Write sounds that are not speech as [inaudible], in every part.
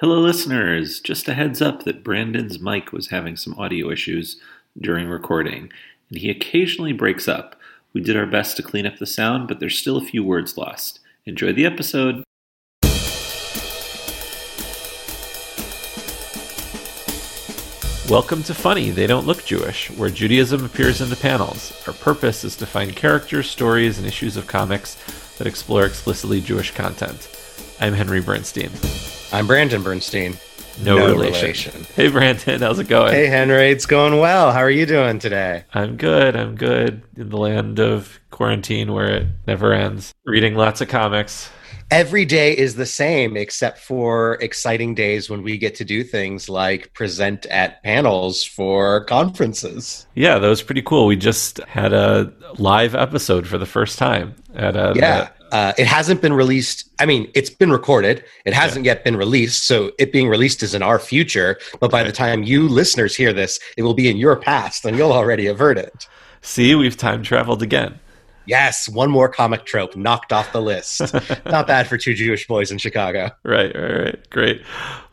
Hello, listeners. Just a heads up that Brandon's mic was having some audio issues during recording, and he occasionally breaks up. We did our best to clean up the sound, but there's still a few words lost. Enjoy the episode. Welcome to Funny, They Don't Look Jewish, where Judaism appears in the panels. Our purpose is to find characters, stories, and issues of comics that explore explicitly Jewish content. I'm Henry Bernstein. I'm Brandon Bernstein. No, no relation. relation. Hey, Brandon, how's it going? Hey, Henry, it's going well. How are you doing today? I'm good. I'm good in the land of quarantine where it never ends. Reading lots of comics every day is the same except for exciting days when we get to do things like present at panels for conferences. Yeah, that was pretty cool. We just had a live episode for the first time at a yeah. Uh, it hasn't been released. I mean, it's been recorded. It hasn't yeah. yet been released. So it being released is in our future. But by the time you listeners hear this, it will be in your past and you'll already have heard it. See, we've time traveled again. Yes, one more comic trope knocked off the list. [laughs] Not bad for two Jewish boys in Chicago. Right, right, right. Great.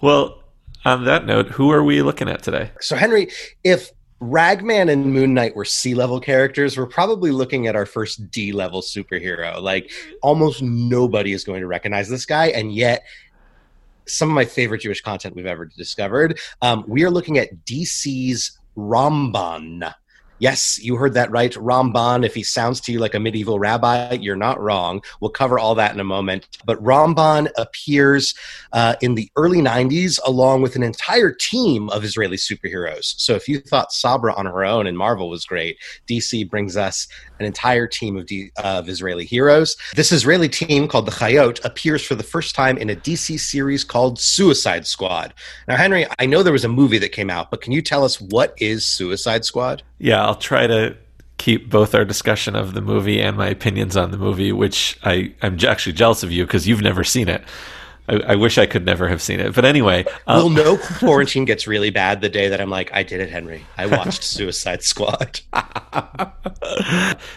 Well, on that note, who are we looking at today? So, Henry, if Ragman and Moon Knight were C level characters, we're probably looking at our first D level superhero. Like, almost nobody is going to recognize this guy, and yet some of my favorite Jewish content we've ever discovered. Um, we are looking at DC's Ramban. Yes, you heard that right. Ramban, if he sounds to you like a medieval rabbi, you're not wrong. We'll cover all that in a moment. But Ramban appears uh, in the early 90s along with an entire team of Israeli superheroes. So if you thought Sabra on her own and Marvel was great, DC brings us an entire team of, D- of Israeli heroes. This Israeli team called the Chayot appears for the first time in a DC series called Suicide Squad. Now, Henry, I know there was a movie that came out, but can you tell us what is Suicide Squad? Yeah, I'll try to keep both our discussion of the movie and my opinions on the movie, which I, I'm actually jealous of you because you've never seen it. I, I, wish I could never have seen it. But anyway. Um, we'll know quarantine gets really bad the day that I'm like, I did it, Henry. I [laughs] watched Suicide Squad. [laughs]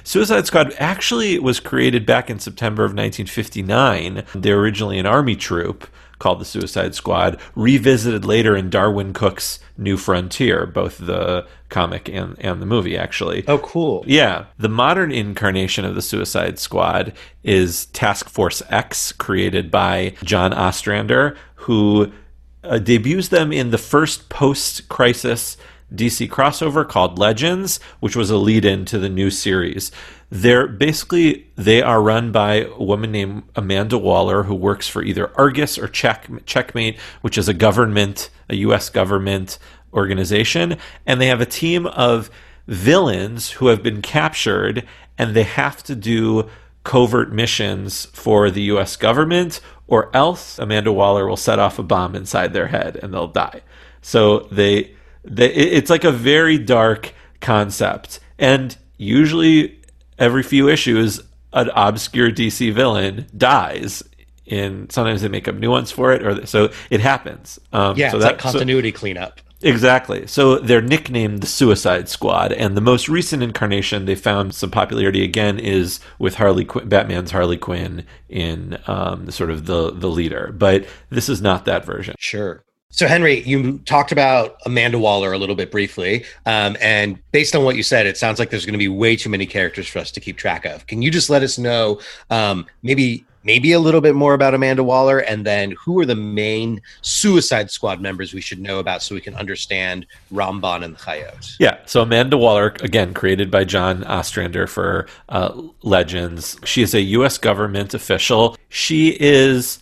Suicide Squad actually was created back in September of 1959. They're originally an army troop called the Suicide Squad, revisited later in Darwyn Cooke's New Frontier, both the comic and, and the movie, actually. Oh, cool. Yeah. The modern incarnation of the Suicide Squad is Task Force X, created by John Ostrander, who uh, debuts them in the first post crisis DC crossover called Legends, which was a lead in to the new series. They're basically they are run by a woman named Amanda Waller who works for either Argus or Check, Checkmate, which is a government, a US government organization, and they have a team of villains who have been captured and they have to do covert missions for the US government or else Amanda Waller will set off a bomb inside their head and they'll die. So they, they it's like a very dark concept and usually every few issues, an obscure DC villain dies. In sometimes they make up new ones for it, or so it happens. Um, yeah, so it's that, like continuity so, cleanup. Exactly. So they're nicknamed the Suicide Squad, and the most recent incarnation they found some popularity again is with Harley Qu- Batman's Harley Quinn in um, sort of the the leader. But this is not that version. Sure. So, Henry, you talked about Amanda Waller a little bit briefly. Um, and based on what you said, it sounds like there's going to be way too many characters for us to keep track of. Can you just let us know um, maybe maybe a little bit more about Amanda Waller and then who are the main Suicide Squad members we should know about so we can understand Ramban and the Chayot? Yeah. So, Amanda Waller, again, created by John Ostrander for uh, Legends. She is a U.S. government official. She is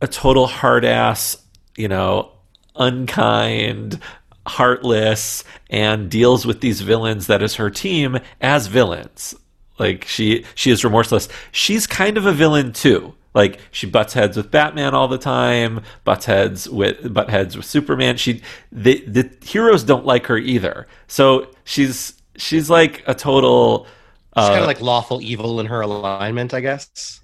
a total hard ass you know, unkind, heartless, and deals with these villains that is her team as villains. Like she she is remorseless. She's kind of a villain too. Like she butts heads with Batman all the time, butts heads with butt heads with Superman. She the the heroes don't like her either. So she's she's like a total She's uh, kind of like lawful evil in her alignment, I guess.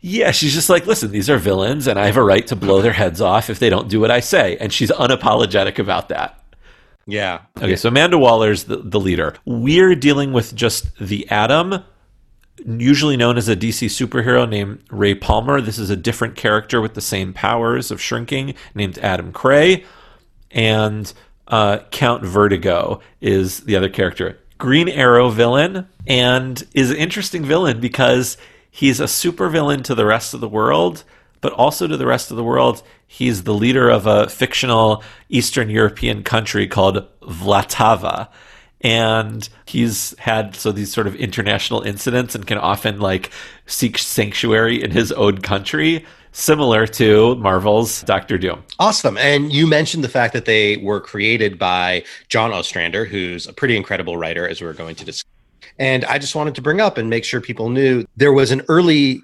Yeah, she's just like, listen, these are villains, and I have a right to blow their heads off if they don't do what I say. And she's unapologetic about that. Yeah. Okay, so Amanda Waller's the, the leader. We're dealing with just the Atom, usually known as a DC superhero named Ray Palmer. This is a different character with the same powers of shrinking named Adam Cray. And uh, Count Vertigo is the other character. Green Arrow villain, and is an interesting villain because he's a supervillain to the rest of the world, but also to the rest of the world, he's the leader of a fictional Eastern European country called Vlatava and he's had so these sort of international incidents and can often like seek sanctuary in his own country similar to Marvel's Doctor Doom. Awesome. And you mentioned the fact that they were created by John Ostrander, who's a pretty incredible writer, as we are going to discuss. And I just wanted to bring up and make sure people knew there was an early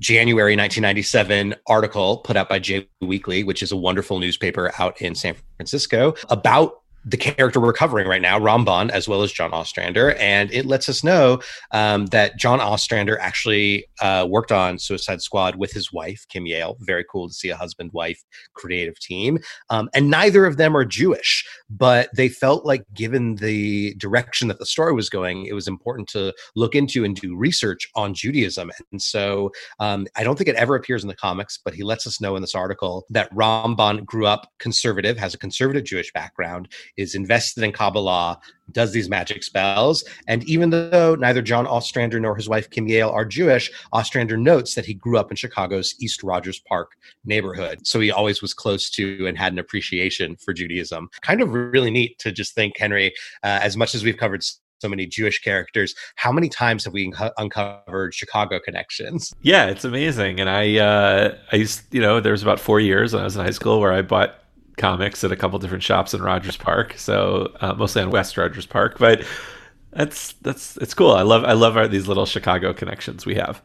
January 1997 article put out by J Weekly, which is a wonderful newspaper out in San Francisco, about the character we're covering right now, Ramban, as well as John Ostrander. And it lets us know um, that John Ostrander actually uh, worked on Suicide Squad with his wife, Kim Yale. Very cool to see a husband wife creative team. Um, and neither of them are Jewish, but they felt like, given the direction that the story was going, it was important to look into and do research on Judaism. And so um, I don't think it ever appears in the comics, but he lets us know in this article that Ramban grew up conservative, has a conservative Jewish background is invested in Kabbalah, does these magic spells. And even though neither John Ostrander nor his wife Kim Yale are Jewish, Ostrander notes that he grew up in Chicago's East Rogers Park neighborhood. So he always was close to and had an appreciation for Judaism. Kind of really neat to just think, Henry, uh, as much as we've covered so many Jewish characters. How many times have we uncovered Chicago connections? Yeah, it's amazing. And I, uh, I used, you know, there was about four years when I was in high school where I bought comics at a couple different shops in Rogers Park. So uh, mostly on West Rogers Park, but that's that's it's cool. I love I love our, these little Chicago connections we have.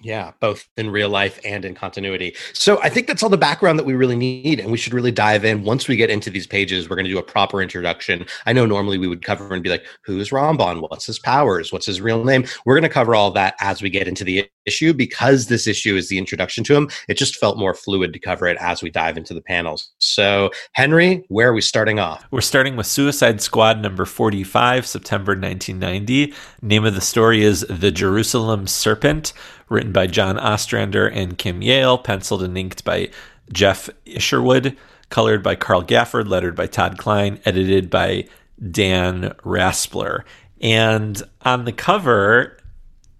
Yeah, both in real life and in continuity. So I think that's all the background that we really need. And we should really dive in. Once we get into these pages, we're going to do a proper introduction. I know normally we would cover and be like, who's Ramban? What's his powers? What's his real name? We're going to cover all that as we get into the issue. Because this issue is the introduction to him, it just felt more fluid to cover it as we dive into the panels. So, Henry, where are we starting off? We're starting with Suicide Squad number 45, September 1990. Name of the story is The Jerusalem Serpent written by John Ostrander and Kim Yale, penciled and inked by Jeff Isherwood, colored by Carl Gafford, lettered by Todd Klein, edited by Dan Raspler. And on the cover,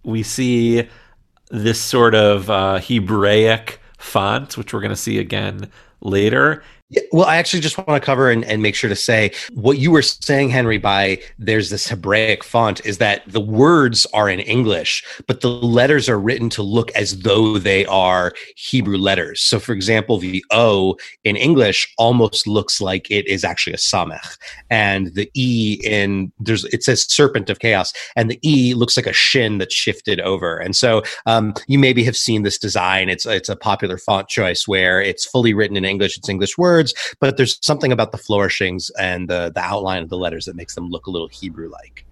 we see this sort of uh, Hebraic font, which we're going to see again later. Yeah, well, I actually just want to cover and, and make sure to say what you were saying, Henry, by there's this Hebraic font is that the words are in English, but the letters are written to look as though they are Hebrew letters. So, for example, the O in English almost looks like it is actually a Samech. And the E in there's it says Serpent of Chaos, and the E looks like a shin that's shifted over. And so um, you maybe have seen this design. It's it's a popular font choice where it's fully written in English, it's English words words, but there's something about the flourishings and the the outline of the letters that makes them look a little Hebrew like.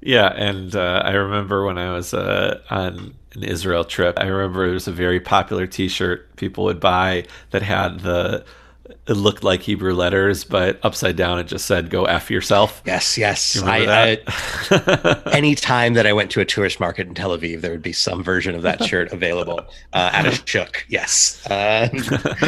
Yeah, and uh, I remember when I was uh, on an Israel trip, I remember there was a very popular T-shirt people would buy that had the it looked like Hebrew letters, but upside down it just said "Go f yourself." Yes, yes. I, I [laughs] any time that I went to a tourist market in Tel Aviv, there would be some version of that shirt available uh, at a [laughs] shuk. Yes. Uh,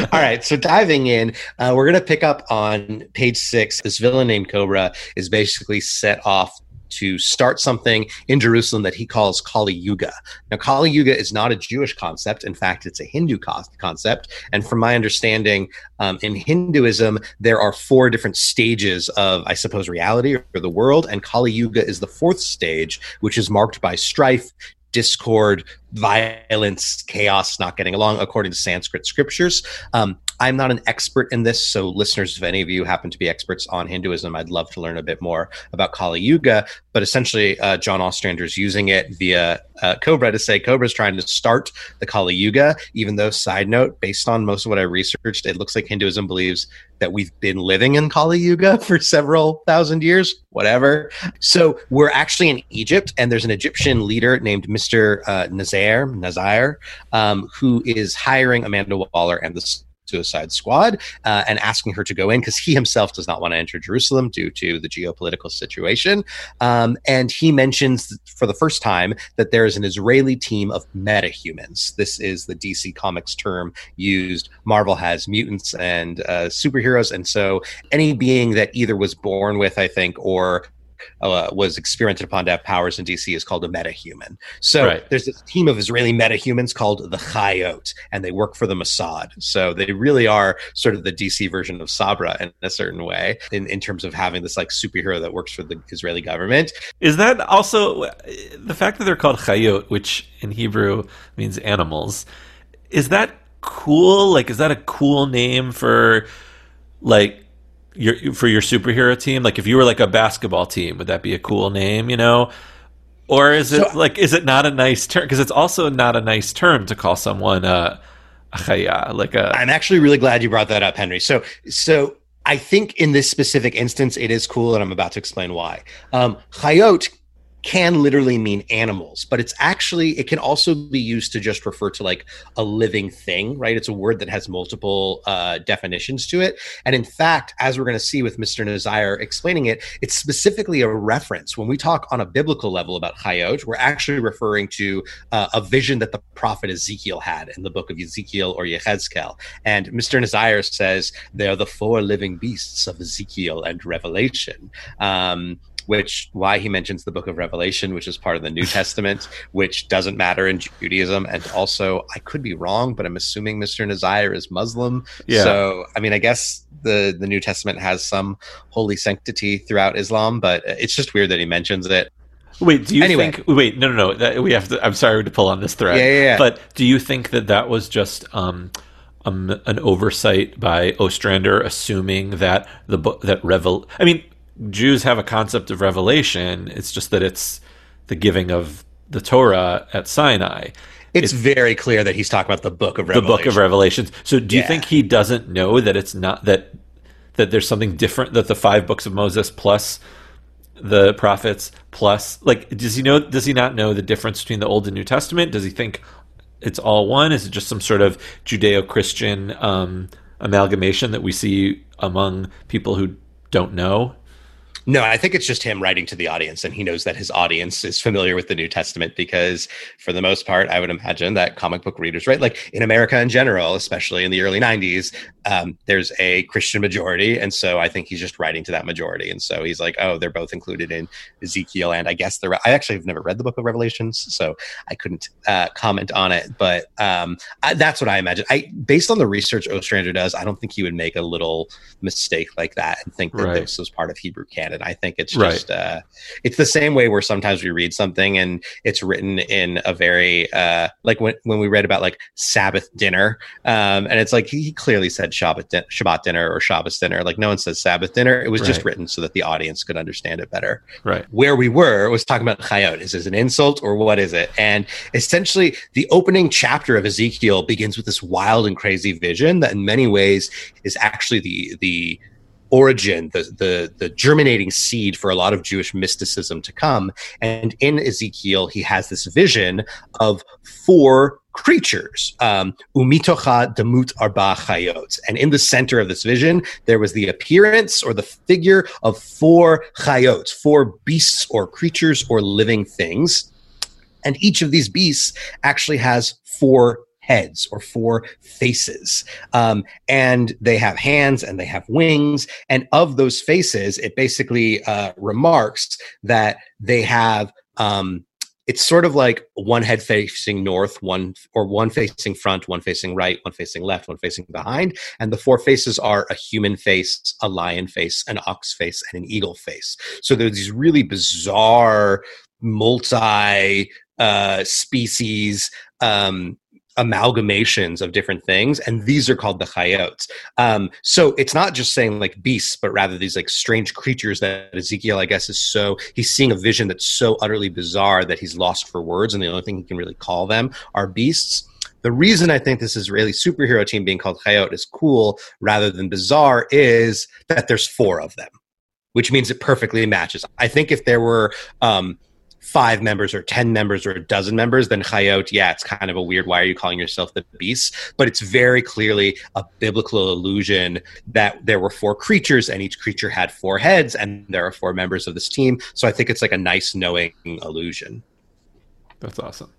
[laughs] all right. So diving in, uh, we're going to pick up on page six. This villain named Cobra is basically set off to start something in Jerusalem that he calls Kali Yuga. Now, Kali Yuga is not a Jewish concept. In fact, it's a Hindu co- concept. And from my understanding, um, in Hinduism, there are four different stages of, I suppose, reality or the world. And Kali Yuga is the fourth stage, which is marked by strife, discord, violence, chaos, not getting along, according to Sanskrit scriptures. Um, I'm not an expert in this, so listeners, if any of you happen to be experts on Hinduism, I'd love to learn a bit more about Kali Yuga. But essentially, uh, John Ostrander is using it via uh, Cobra to say Cobra is trying to start the Kali Yuga, even though, side note, based on most of what I researched, it looks like Hinduism believes that we've been living in Kali Yuga [laughs] for several thousand years, whatever. So we're actually in Egypt, and there's an Egyptian leader named Mr. Uh, Nazir, Nazir um, who is hiring Amanda Waller and the Suicide Squad uh, and asking her to go in because he himself does not want to enter Jerusalem due to the geopolitical situation. Um, and he mentions for the first time that there is an Israeli team of metahumans. This is the DC Comics term used. Marvel has mutants and uh, superheroes, and so any being that either was born with, I think, or uh, was experimented upon to have powers in DC is called a metahuman. So right. there's this team of Israeli metahumans called the Chayot, and they work for the Mossad. So they really are sort of the DC version of Sabra in a certain way, in, in terms of having this like superhero that works for the Israeli government. Is that also the fact that they're called Chayot, which in Hebrew means animals? Is that cool? Like, is that a cool name for like your for your superhero team? Like if you were like a basketball team, would that be a cool name? You know, or is it so, like is it not a nice term? Because it's also not a nice term to call someone uh, a chaya, like a. I'm actually really glad you brought that up, Henry. So so. I think in this specific instance, it is cool, and I'm about to explain why. Um, chayot can literally mean animals, but it's actually it can also be used to just refer to like a living thing, right? It's a word that has multiple uh, definitions to it, and in fact, as we're going to see with Mr. Nazir explaining it, it's specifically a reference when we talk on a biblical level about Chayot. We're actually referring to uh, a vision that the prophet Ezekiel had in the book of Ezekiel or Yehezkel, and Mr. Nazir says they are the four living beasts of Ezekiel and Revelation. Um, which why he mentions the book of Revelation, which is part of the New [laughs] Testament, which doesn't matter in Judaism. And also, I could be wrong, but I'm assuming Mr. Nazir is Muslim. Yeah. So, I mean, I guess the the New Testament has some holy sanctity throughout Islam, but it's just weird that he mentions it. Wait, do you anyway. think? Wait, no, no, no. we have to. I'm sorry to pull on this thread. Yeah, yeah, yeah. But do you think that that was just um, um, an oversight by Ostrander, assuming that the book that revel? I mean, Jews have a concept of revelation. It's just that it's the giving of the Torah at Sinai. It's, it's very clear that he's talking about the book of Revelation. The book of Revelations. So do you yeah. think he doesn't know that it's not that that there's something different that the five books of Moses plus the prophets plus like does he know does he not know the difference between the Old and New Testament? Does he think it's all one? Is it just some sort of Judeo-Christian um, amalgamation that we see among people who don't know? No, I think it's just him writing to the audience, and he knows that his audience is familiar with the New Testament because, for the most part, I would imagine that comic book readers, right, like in America in general, especially in the early '90s, um, there's a Christian majority, and so I think he's just writing to that majority, and so he's like, "Oh, they're both included in Ezekiel," and I guess they're. I actually have never read the Book of Revelations, so I couldn't uh, comment on it, but um, I, that's what I imagine. I, based on the research Ostrander does, I don't think he would make a little mistake like that and think that right. this was part of Hebrew canon. I think it's just right. uh, it's the same way where sometimes we read something and it's written in a very uh, like when when we read about like Sabbath dinner, um, and it's like he clearly said Shabbat di- Shabbat dinner or Shabbos dinner. Like no one says Sabbath dinner. It was right. just written so that the audience could understand it better. Right. Where we were was talking about chayot. Is this an insult or what is it? And essentially, the opening chapter of Ezekiel begins with this wild and crazy vision that, in many ways, is actually the the origin, the, the, the germinating seed for a lot of Jewish mysticism to come. And in Ezekiel, he has this vision of four creatures, um, umitocha demut arba chayot. And in the center of this vision, there was the appearance or the figure of four chayot, four beasts or creatures or living things. And each of these beasts actually has four heads or four faces. Um, and they have hands and they have wings. And of those faces, it basically uh, remarks that they have. Um, it's sort of like one head facing north, one or one facing front, one facing right, one facing left, one facing behind. And the four faces are a human face, a lion face, an ox face, and an eagle face. So there's these really bizarre multi uh, species um, amalgamations of different things and these are called the chayots um, so it's not just saying like beasts but rather these like strange creatures that ezekiel i guess is so he's seeing a vision that's so utterly bizarre that he's lost for words and the only thing he can really call them are beasts the reason I think this Israeli superhero team being called Chayot is cool rather than bizarre is that there's four of them, which means it perfectly matches. I think if there were um, five members or 10 members or a dozen members, then Chayot, yeah, it's kind of a weird, why are you calling yourself the beast? But it's very clearly a biblical illusion that there were four creatures and each creature had four heads and there are four members of this team. So I think it's like a nice knowing illusion. That's awesome.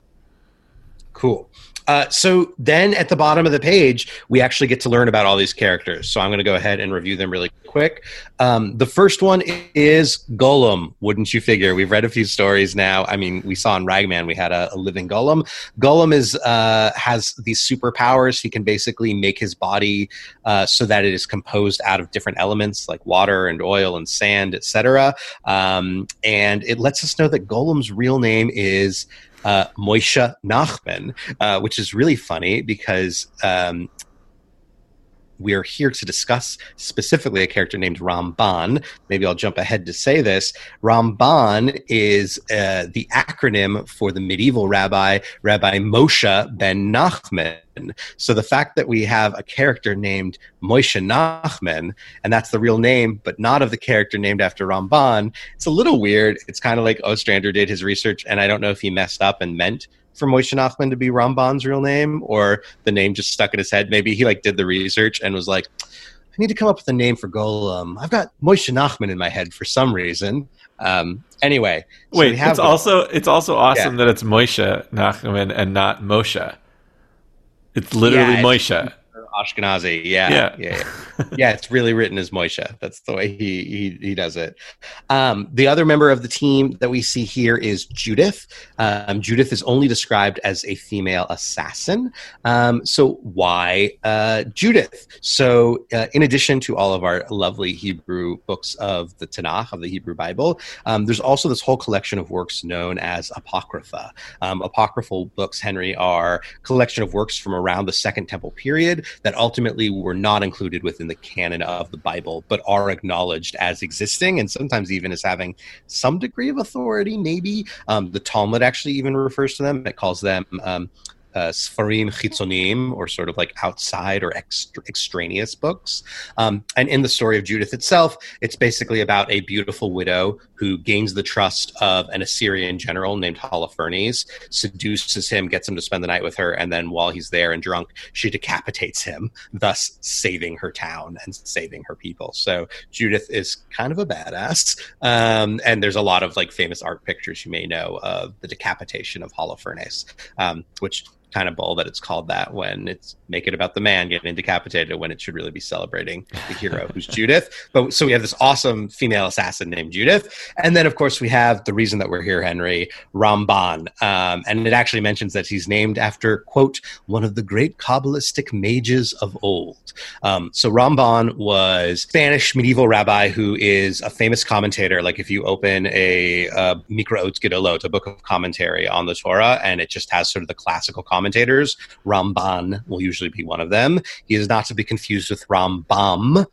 Cool. Uh, so then at the bottom of the page, we actually get to learn about all these characters. So I'm going to go ahead and review them really quick. Um, the first one is Golem, Wouldn't you figure? We've read a few stories now. I mean, we saw in Ragman we had a, a living Golem. Golem is uh, has these superpowers. He can basically make his body uh, so that it is composed out of different elements like water and oil and sand, etc. Um, and it lets us know that Golem's real name is uh, Moishe Nachman, uh, which is really funny because um, we're here to discuss specifically a character named Ramban. Maybe I'll jump ahead to say this. Ramban is uh, the acronym for the medieval rabbi, Rabbi Moshe ben Nachman. So the fact that we have a character named Moshe Nachman, and that's the real name, but not of the character named after Ramban, it's a little weird. It's kind of like Ostrander did his research, and I don't know if he messed up and meant for Moshe Nachman to be Ramban's real name, or the name just stuck in his head. Maybe he like did the research and was like, I need to come up with a name for Golem. I've got Moshe Nachman in my head for some reason. Um, anyway, so wait, it's also it's also awesome yeah. that it's Moshe Nachman and not Moshe. It's literally yeah, Moshe. Ashkenazi. Yeah, yeah, yeah. Yeah. yeah, it's really written as Moishe. That's the way he he, he does it. Um, the other member of the team that we see here is Judith. Um, Judith is only described as a female assassin. Um, so why uh, Judith? So uh, in addition to all of our lovely Hebrew books of the Tanakh of the Hebrew Bible, um, there's also this whole collection of works known as apocrypha. Um, apocryphal books, Henry, are collection of works from around the Second Temple period that ultimately were not included within the canon of the Bible, but are acknowledged as existing and sometimes even as having some degree of authority, maybe. Um, the Talmud actually even refers to them, it calls them. Um, uh, Sfarim Chitzonim, or sort of like outside or extra, extraneous books. Um, and in the story of Judith itself, it's basically about a beautiful widow who gains the trust of an Assyrian general named Holofernes, seduces him, gets him to spend the night with her, and then while he's there and drunk, she decapitates him, thus saving her town and saving her people. So Judith is kind of a badass. Um, and there's a lot of like famous art pictures you may know of the decapitation of Holofernes, um, which kind of bull that it's called that when it's make it about the man getting decapitated when it should really be celebrating the hero [laughs] who's Judith. But so we have this awesome female assassin named Judith, and then of course we have the reason that we're here, Henry Ramban, um, and it actually mentions that he's named after quote one of the great kabbalistic mages of old. Um, so Ramban was Spanish medieval rabbi who is a famous commentator. Like if you open a uh, Mikra Gedolot, a book of commentary on the Torah, and it just has sort of the classical commentators. Ramban will usually be one of them. He is not to be confused with Rambam,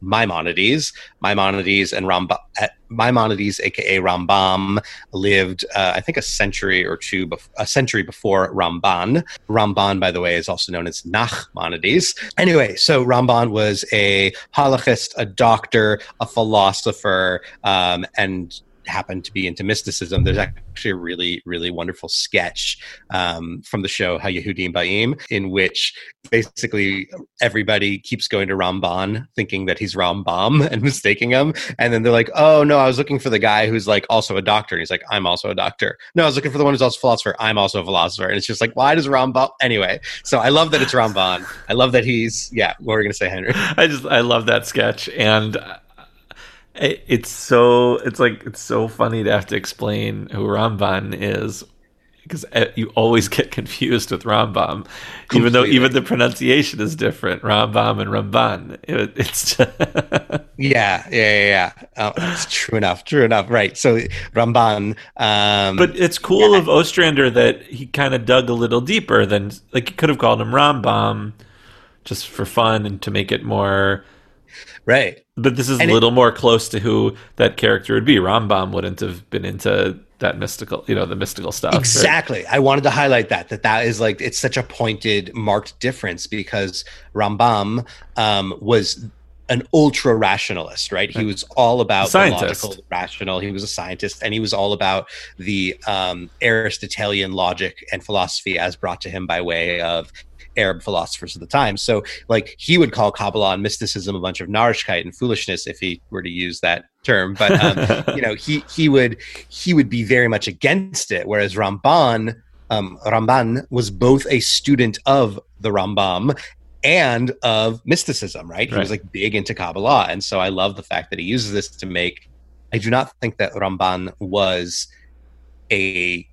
Maimonides. Maimonides and Rambam, eh, Maimonides, aka Rambam, lived uh, I think a century or two, bef- a century before Ramban. Ramban, by the way, is also known as Nachmanides. Anyway, so Ramban was a halachist, a doctor, a philosopher, um, and happen to be into mysticism, there's actually a really, really wonderful sketch um, from the show Hayehudim Baim, in which basically everybody keeps going to Ramban thinking that he's Rambam [laughs] and mistaking him. And then they're like, oh, no, I was looking for the guy who's like also a doctor. And he's like, I'm also a doctor. No, I was looking for the one who's also a philosopher. I'm also a philosopher. And it's just like, why does Rambam? Anyway, so I love that it's Ramban. I love that he's, yeah, what were we going to say, Henry? I just, I love that sketch. And it's so it's like it's so funny to have to explain who Ramban is because uh, you always [laughs] get confused with Rambam, Completely. even though even the pronunciation is different. Rambam and Ramban. It, it's [laughs] yeah, yeah, yeah. yeah. Oh, that's true enough. True enough. Right. So Ramban. Um, but it's cool yeah. of Ostrander that he kind of dug a little deeper than like he could have called him Rambam just for fun and to make it more right but this is and a little it, more close to who that character would be. Rambam wouldn't have been into that mystical, you know, the mystical stuff. Exactly. Right? I wanted to highlight that that that is like it's such a pointed, marked difference because Rambam um, was an ultra rationalist, right? He was all about the logical, rational. He was a scientist, and he was all about the um, Aristotelian logic and philosophy as brought to him by way of Arab philosophers of the time. So, like, he would call Kabbalah and mysticism a bunch of narishkeit and foolishness if he were to use that term. But um, [laughs] you know, he he would he would be very much against it. Whereas Ramban, um, Ramban was both a student of the Rambam and of mysticism. Right? He Right. was like big into Kabbalah, and so I love the fact that he uses this to make. I do not think that Ramban was a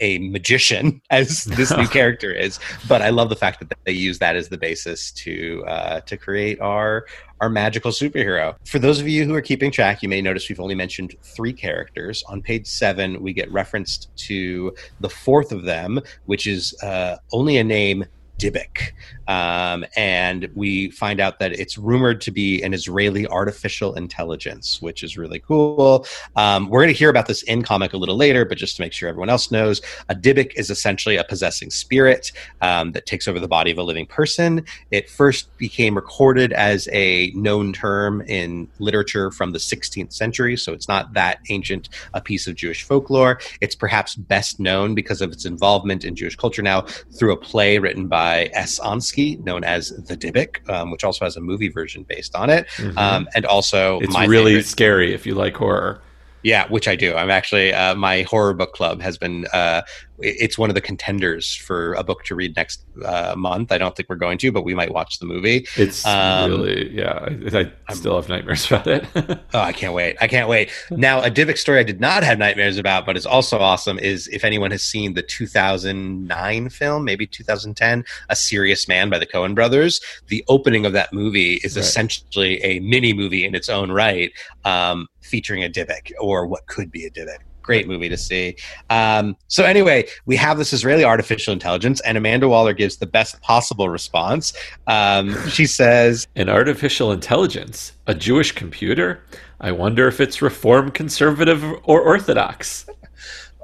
a magician [laughs] as this new [laughs] character is but i love the fact that they use that as the basis to uh, to create our our magical superhero. For those of you who are keeping track you may notice we've only mentioned three characters. On page seven we get referenced to the fourth of them which is uh, only a name Dybbuk. Um, and we find out that it's rumored to be an Israeli artificial intelligence, which is really cool. Um, we're going to hear about this in comic a little later, but just to make sure everyone else knows, a Dybbuk is essentially a possessing spirit um, that takes over the body of a living person. It first became recorded as a known term in literature from the 16th century, so it's not that ancient a piece of Jewish folklore. It's perhaps best known because of its involvement in Jewish culture now through a play written by S. Ansky, known as The Dybbuk, um, which also has a movie version based on it. Mhm. Um, and also, it's really favorite- scary if you like horror. Yeah, which I do. I'm actually uh, my horror book club has been. Uh, it's one of the contenders for a book to read next uh, month. I don't think we're going to, but we might watch the movie. It's Um, really yeah. I, I still have nightmares [laughs] about it. Oh, I can't wait! I can't wait. Now, a Dybbuk story I did not have nightmares about, but is also awesome. Is if anyone has seen the 2009 film, maybe 2010, A Serious Man by the Coen Brothers, the opening of that movie is Right. essentially a mini movie in its own right, um, featuring a Dybbuk or what could be a Dybbuk. Great movie to see. Um, so anyway, we have this Israeli artificial intelligence, and Amanda Waller gives the best possible response. Um, she says, An artificial intelligence, a Jewish computer. I wonder if it's reform, conservative, or orthodox.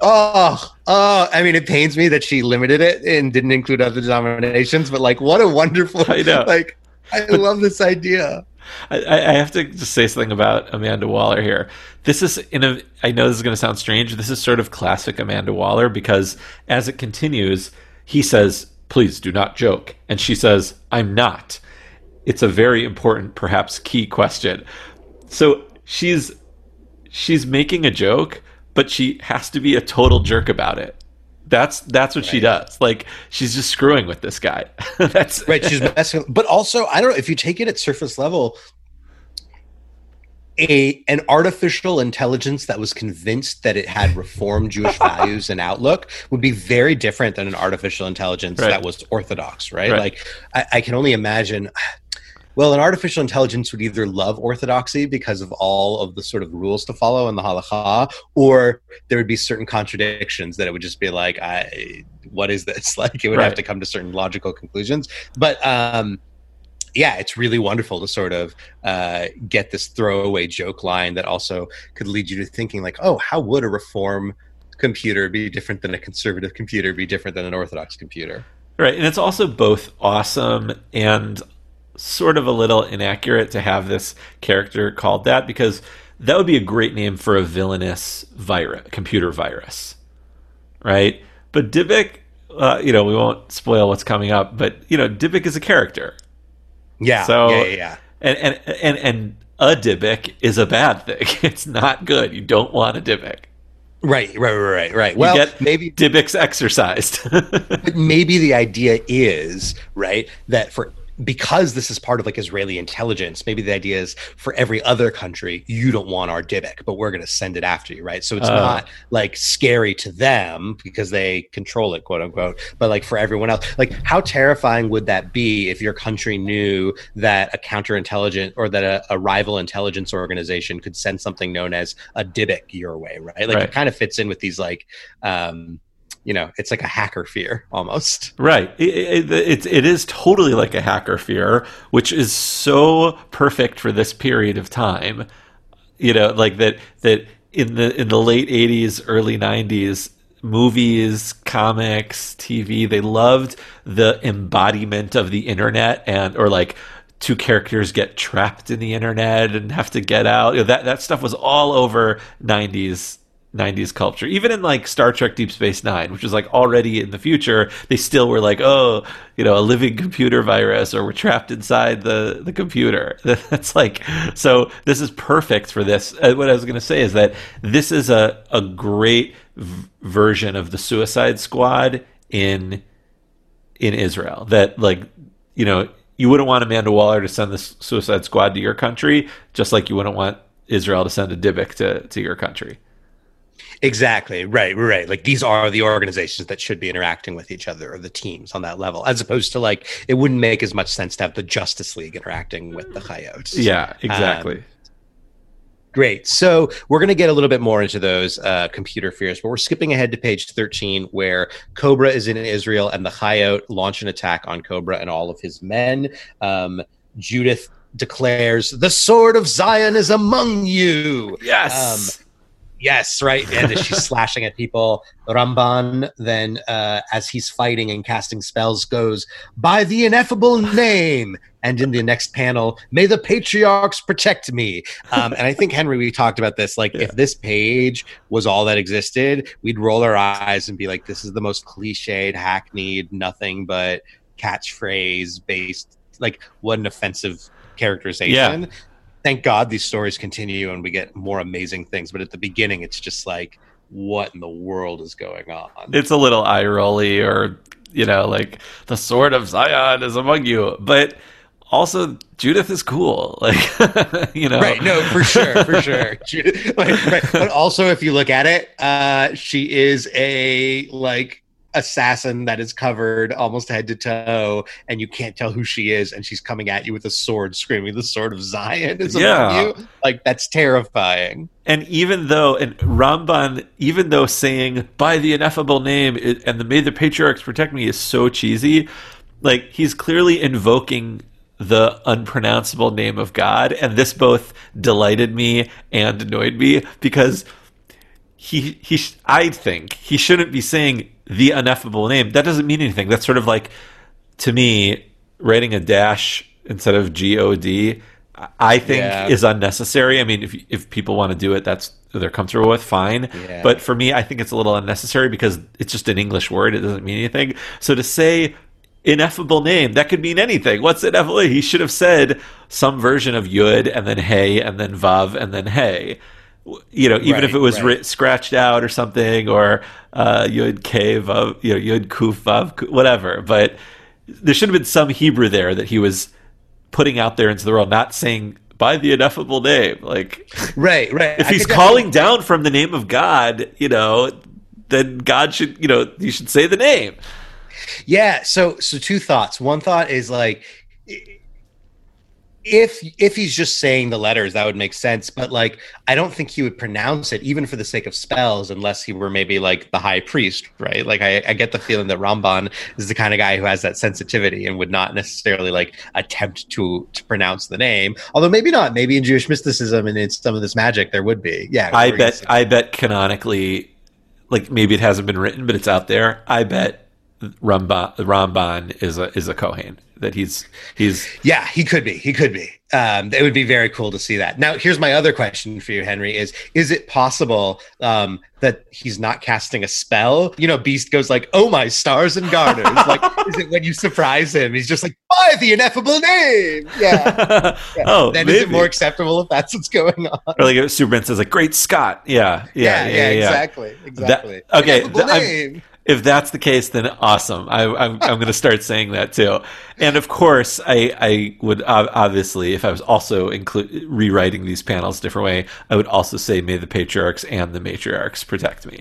Oh, oh! I mean, it pains me that she limited it and didn't include other denominations. But like, what a wonderful! I know. [laughs] Like, I love this idea. I, I have to just say something about Amanda Waller here. This is in a. I know this is going to sound strange. This is sort of classic Amanda Waller because as it continues, he says, "Please do not joke," and she says, "I'm not." It's a very important, perhaps key question. So she's she's making a joke, but she has to be a total jerk about it. That's that's what she does. Like she's just screwing with this guy. [laughs] that's Right? She's messing. But also, I don't know if you take it at surface level. A an artificial intelligence that was convinced that it had reformed Jewish [laughs] values and outlook would be very different than an artificial intelligence Right. that was orthodox, right? Right. Like I, I can only imagine. Well, an artificial intelligence would either love orthodoxy because of all of the sort of rules to follow in the halakha, or there would be certain contradictions that it would just be like, I, what is this? [laughs] Like it would have to come to certain logical conclusions. But um, yeah, it's really wonderful to sort of uh, get this throwaway joke line that also could lead you to thinking like, oh, how would a reform computer be different than a conservative computer, be different than an orthodox computer? Right, and it's also both awesome and sort of a little inaccurate to have this character called that because that would be a great name for a villainous virus, computer virus, right? But Dybbuk, uh, you know, we won't spoil what's coming up, but you know, Dybbuk is a character, Yeah, So- yeah, yeah, yeah. and and and and a Dybbuk is a bad thing. [laughs] It's not good. You don't want a Dybbuk. Right, right, right, right. You Well, get maybe Dybbuk's exercised. [laughs] but maybe the idea is right that for because this is part of like Israeli intelligence, maybe the idea is for every other country, you don't want our Dybbuk, but we're going to send it after you, right? So it's Oh. not like scary to them because they control it, quote unquote, but like for everyone else, like how terrifying would that be if your country knew that a counterintelligence or that a, a rival intelligence organization could send something known as a Dybbuk your way, right? Like Right. it kind of fits in with these like, um, you know, it's like a hacker fear almost. Right. It, it, it, is totally like a hacker fear, which is so perfect for this period of time. You know, like that that in the in the late 80s, early 90s, movies, comics, TV, they loved the embodiment of the internet and or like two characters get trapped in the internet and have to get out. You know, that that stuff was all over '90s 90s culture. Even in like Star Trek Deep Space Nine, which is like already in the future, they still were like, oh, you know, a living computer virus or we're trapped inside the, the computer. [laughs] That's like, so this is perfect for this. Uh, what I was going to say is that this is a, a great v- version of the Suicide Squad in in Israel. That like, you know, you wouldn't want Amanda Waller to send the Suicide Squad to your country, just like you wouldn't want Israel to send a Dybbuk to, to your country. Exactly. Right. Right. Like these are the organizations that should be interacting with each other or the teams on that level, as opposed to like it wouldn't make as much sense to have the Justice League interacting with the Chayot. Yeah, exactly. Um, Great. So we're going to get a little bit more into those uh, computer fears, but we're skipping ahead to page 13, where Cobra is in Israel and the Chayot launch an attack on Cobra and all of his men. Um, Judith declares, The sword of Zion is among you. Yes. Um, Yes, right. And as she's [laughs] slashing at people, Ramban then, uh, as he's fighting and casting spells, goes by the ineffable name. And in the next panel, may the patriarchs protect me. Um, and I think Henry, we talked about this. Like, yeah. if this page was all that existed, we'd roll our eyes and be like, "This is the most cliched, hackneyed, nothing but catchphrase based. Like, what an offensive characterization." Yeah thank God these stories continue and we get more amazing things. But at the beginning, it's just like, what in the world is going on? It's a little eye rolly, or you know, like the sword of Zion is among you, but also Judith is cool. [laughs] Like, you know, right? No, for sure, for sure. [laughs] Judith, like, right. But also, if you look at it, uh, she is a like assassin that is covered almost head to toe and you can't tell who she is and she's coming at you with a sword screaming the sword of zion is yeah. you like that's terrifying and even though and ramban even though saying by the ineffable name and the may the patriarchs protect me is so cheesy like he's clearly invoking the unpronounceable name of god and this both delighted me and annoyed me because he he I think he shouldn't be saying the ineffable name. That doesn't mean anything. That's sort of like to me writing a dash instead of G O D. I think yeah. is unnecessary. I mean, if if people want to do it, that's they're comfortable with, fine. Yeah. But for me, I think it's a little unnecessary because it's just an English word. It doesn't mean anything. So to say ineffable name, that could mean anything. What's ineffable? He should have said some version of Yud and then Hey and then Vav and then Hey you know, even right, if it was right. scratched out or something, or uh, Yud Cave of you know Yud Kuf Vav, whatever. But there should have been some Hebrew there that he was putting out there into the world, not saying by the ineffable name. Like, [laughs] right, right. [laughs] If he's calling down from the name of God, you know, then God should, you know, you should say the name. Yeah. So, so two thoughts. One thought is like if if he's just saying the letters that would make sense but like i don't think he would pronounce it even for the sake of spells unless he were maybe like the high priest right? Like i, I get the feeling that ramban is the kind of guy who has that sensitivity and would not necessarily like attempt to to pronounce the name. Although maybe not. Maybe in jewish mysticism and in some of this magic there would be. Yeah i bet i bet canonically like maybe it hasn't been written but it's out there. I bet Ramban, Ramban is a is a Kohen that he's he's yeah he could be. He could be. Um, it would be very cool to see that. Now here's my other question for you henry is is it possible um, that he's not casting a spell? You know beast goes like oh my stars and garters [laughs] like is it when you surprise him he's just like by the ineffable name! Yeah, [laughs] yeah. oh then maybe. is it more acceptable if that's what's going on? Or like superman says like great scott. Yeah yeah yeah, yeah, yeah exactly exactly that, okay th- if that's the case, then awesome. I, am I'm, I'm going to start saying that too. And of course, I, I would obviously, if I was also include, rewriting these panels a different way, I would also say, "May the patriarchs and the matriarchs protect me."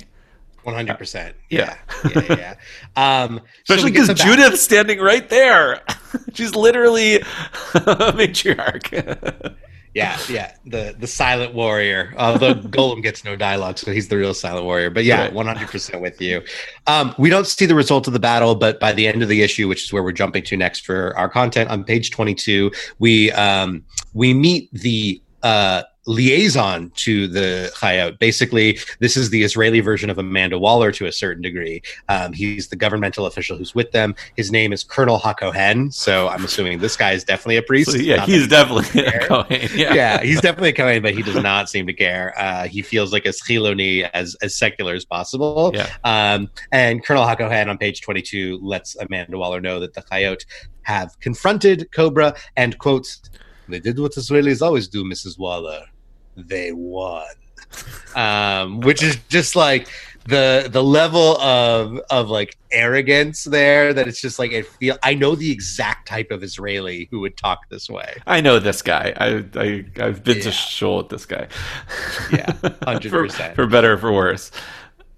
One hundred percent. Yeah, yeah, yeah. Um, Especially because so Judith's standing right there. [laughs] She's literally [laughs] a matriarch [laughs] yeah, yeah. The the silent warrior. Although [laughs] Golem gets no dialogue, so he's the real silent warrior. But yeah, one hundred percent with you. Um, we don't see the result of the battle, but by the end of the issue, which is where we're jumping to next for our content on page twenty two, we um, we meet the uh, liaison to the Chayot. Basically, this is the Israeli version of Amanda Waller to a certain degree. Um, he's the governmental official who's with them. His name is Colonel Hakohen, so I'm assuming this guy is definitely a priest. So, yeah, he's definitely a [laughs] Kohen. Yeah. yeah, he's definitely a Kohen, but he does not seem to care. Uh, he feels like as chiloni, as as secular as possible. Yeah. Um, and Colonel Hakohen on page 22 lets Amanda Waller know that the Chayot have confronted Cobra and quotes, "They did what Israelis always do, Mrs. Waller." They won [laughs] um which is just like the the level of of like arrogance there that it's just like it feel I know the exact type of Israeli who would talk this way. I know this guy. I, I I've been yeah. to shul with this guy. Yeah, [laughs] hundred percent. For better or for worse.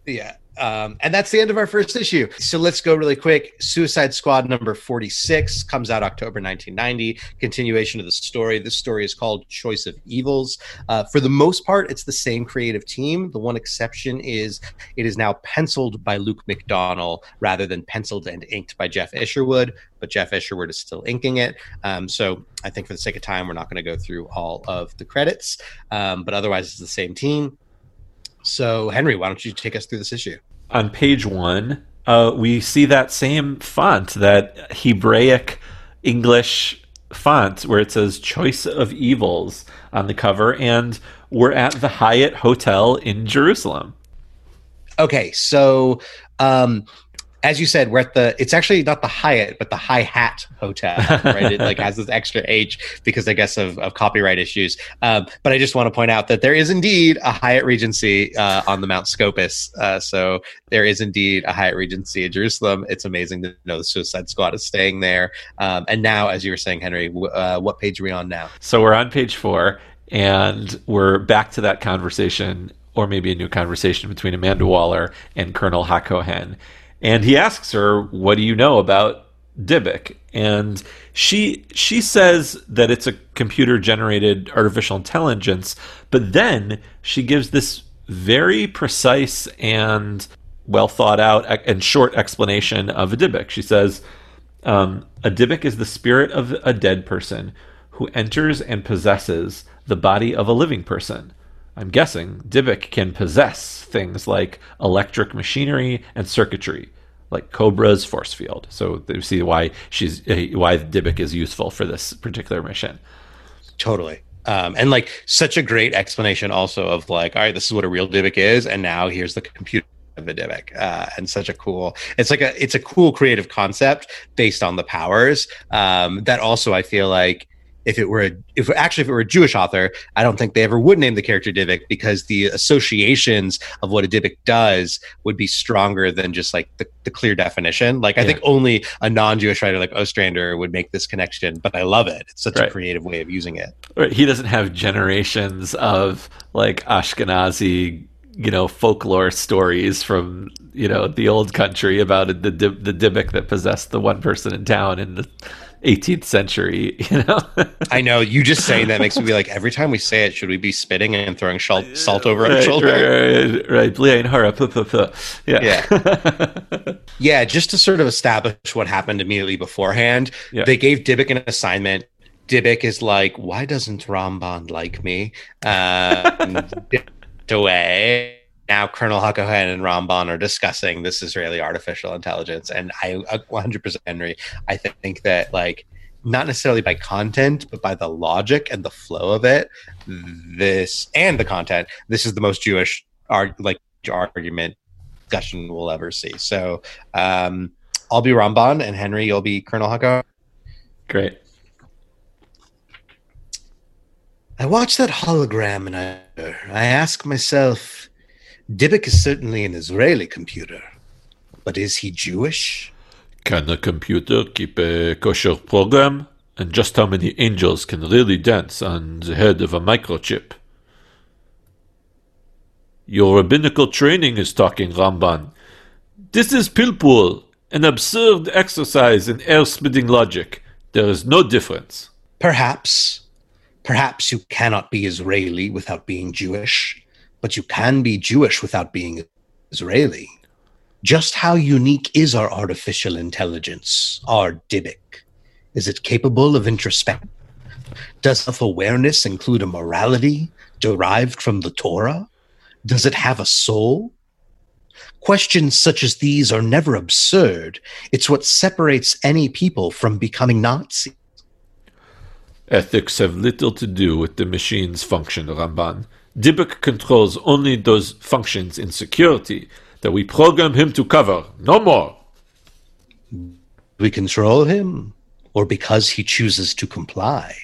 Yeah. Um, and that's the end of our first issue. So let's go really quick. Suicide Squad number 46 comes out October 1990. Continuation of the story. This story is called Choice of Evils. Uh, for the most part, it's the same creative team. The one exception is it is now penciled by Luke McDonnell rather than penciled and inked by Jeff Isherwood. But Jeff Isherwood is still inking it. Um, so I think for the sake of time, we're not going to go through all of the credits. Um, but otherwise, it's the same team. So, Henry, why don't you take us through this issue? On page one, uh, we see that same font, that Hebraic English font where it says Choice of Evils on the cover, and we're at the Hyatt Hotel in Jerusalem. Okay, so um, as you said, we're at the. It's actually not the Hyatt, but the High Hat Hotel, right? it like [laughs] has this extra H because I guess of, of copyright issues. Um, but I just want to point out that there is indeed a Hyatt Regency uh, on the Mount Scopus. Uh, so there is indeed a Hyatt Regency in Jerusalem. It's amazing to know the Suicide Squad is staying there. Um, and now, as you were saying, Henry, uh, what page are we on now? So we're on page four, and we're back to that conversation, or maybe a new conversation between Amanda Waller and Colonel Hakohen and he asks her, "What do you know about Dybbuk?" And she she says that it's a computer generated artificial intelligence, but then she gives this very precise and well thought out and short explanation of a Dybbuk. She says, um, "A Dybbuk is the spirit of a dead person who enters and possesses the body of a living person." I'm guessing Dybbuk can possess things like electric machinery and circuitry, like Cobra's force field. So you see why she's why Dybbuk is useful for this particular mission. Totally. Um, and like such a great explanation also of like, all right, this is what a real Dybbuk is, and now here's the computer of a Dybbuk, uh, and such a cool. It's like a it's a cool creative concept based on the powers um, that also I feel like if it were a, if actually if it were a Jewish author, I don't think they ever would name the character Dybbuk because the associations of what a Dybbuk does would be stronger than just like the, the clear definition. Like I yeah. think only a non-Jewish writer like Ostrander would make this connection, but I love it. It's such right. a creative way of using it. Right. He doesn't have generations of like Ashkenazi you know folklore stories from you know the old country about the the Dybbuk that possessed the one person in town in the 18th century, [laughs] you know? I know. You just saying that makes me be like, every time we say it, should we be spitting and throwing salt, salt over right, our shoulder? Right, right. right. Yeah. Yeah. [laughs] yeah. Just to sort of establish what happened immediately beforehand, yeah. they gave Dybbuk an assignment. Dybbuk is like, why doesn't Ramban like me? Um, [laughs] away now Colonel Hakohen and Ramban are discussing this Israeli artificial intelligence, and I 100% Henry. I think that like not necessarily by content, but by the logic and the flow of it, this and the content, this is the most Jewish art like argument discussion we'll ever see. So um, I'll be Ramban, and Henry, you'll be Colonel Hakohen. Great. I watch that hologram and I, I ask myself Dybbuk is certainly an Israeli computer, but is he Jewish? Can a computer keep a kosher program? And just how many angels can really dance on the head of a microchip? Your rabbinical training is talking, Ramban. This is Pilpul, an absurd exercise in air-splitting logic. There is no difference. Perhaps. Perhaps you cannot be Israeli without being Jewish but you can be Jewish without being Israeli. Just how unique is our artificial intelligence, our Dybbuk? Is it capable of introspection, Does self awareness include a morality derived from the Torah? Does it have a soul? Questions such as these are never absurd. It's what separates any people from becoming Nazis. Ethics have little to do with the machine's function, Ramban. Dybbuk controls only those functions in security that we program him to cover, no more. We control him, or because he chooses to comply.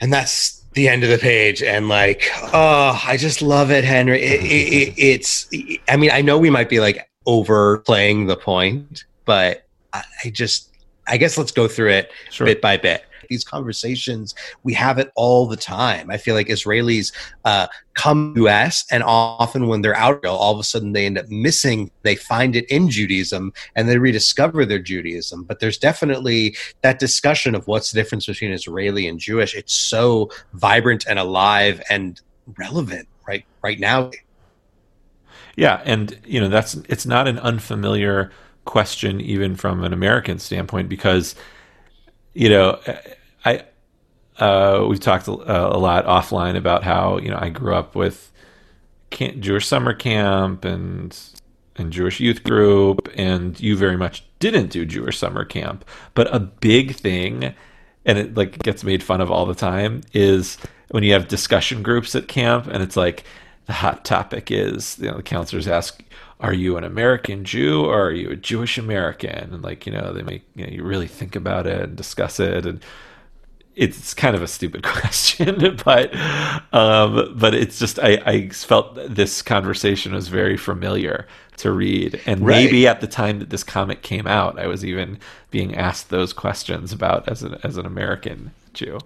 And that's the end of the page and like oh i just love it henry it, it, it, [laughs] it's i mean i know we might be like overplaying the point but I, I just i guess let's go through it sure. bit by bit these conversations we have it all the time. I feel like israelis uh, come to us and often when they're out all of a sudden they end up missing they find it in judaism and they rediscover their judaism. But there's definitely that discussion of what's the difference between israeli and jewish. It's so vibrant and alive and relevant right right now. Yeah and you know that's it's not an unfamiliar question even from an american standpoint because you know, uh, we've talked a, a, lot offline about how you know I grew up with camp, Jewish summer camp and and Jewish youth group, and you very much didn't do Jewish summer camp. But a big thing, and it like gets made fun of all the time, is when you have discussion groups at camp, and it's like the hot topic is you know the counselors ask are you an American Jew or are you a Jewish American? And like, you know, they make you, know, you really think about it and discuss it and it's kind of a stupid [laughs] question, but um, but it's just I, I felt this conversation was very familiar to read, and right. maybe at the time that this comic came out, I was even being asked those questions about as an as an American Jew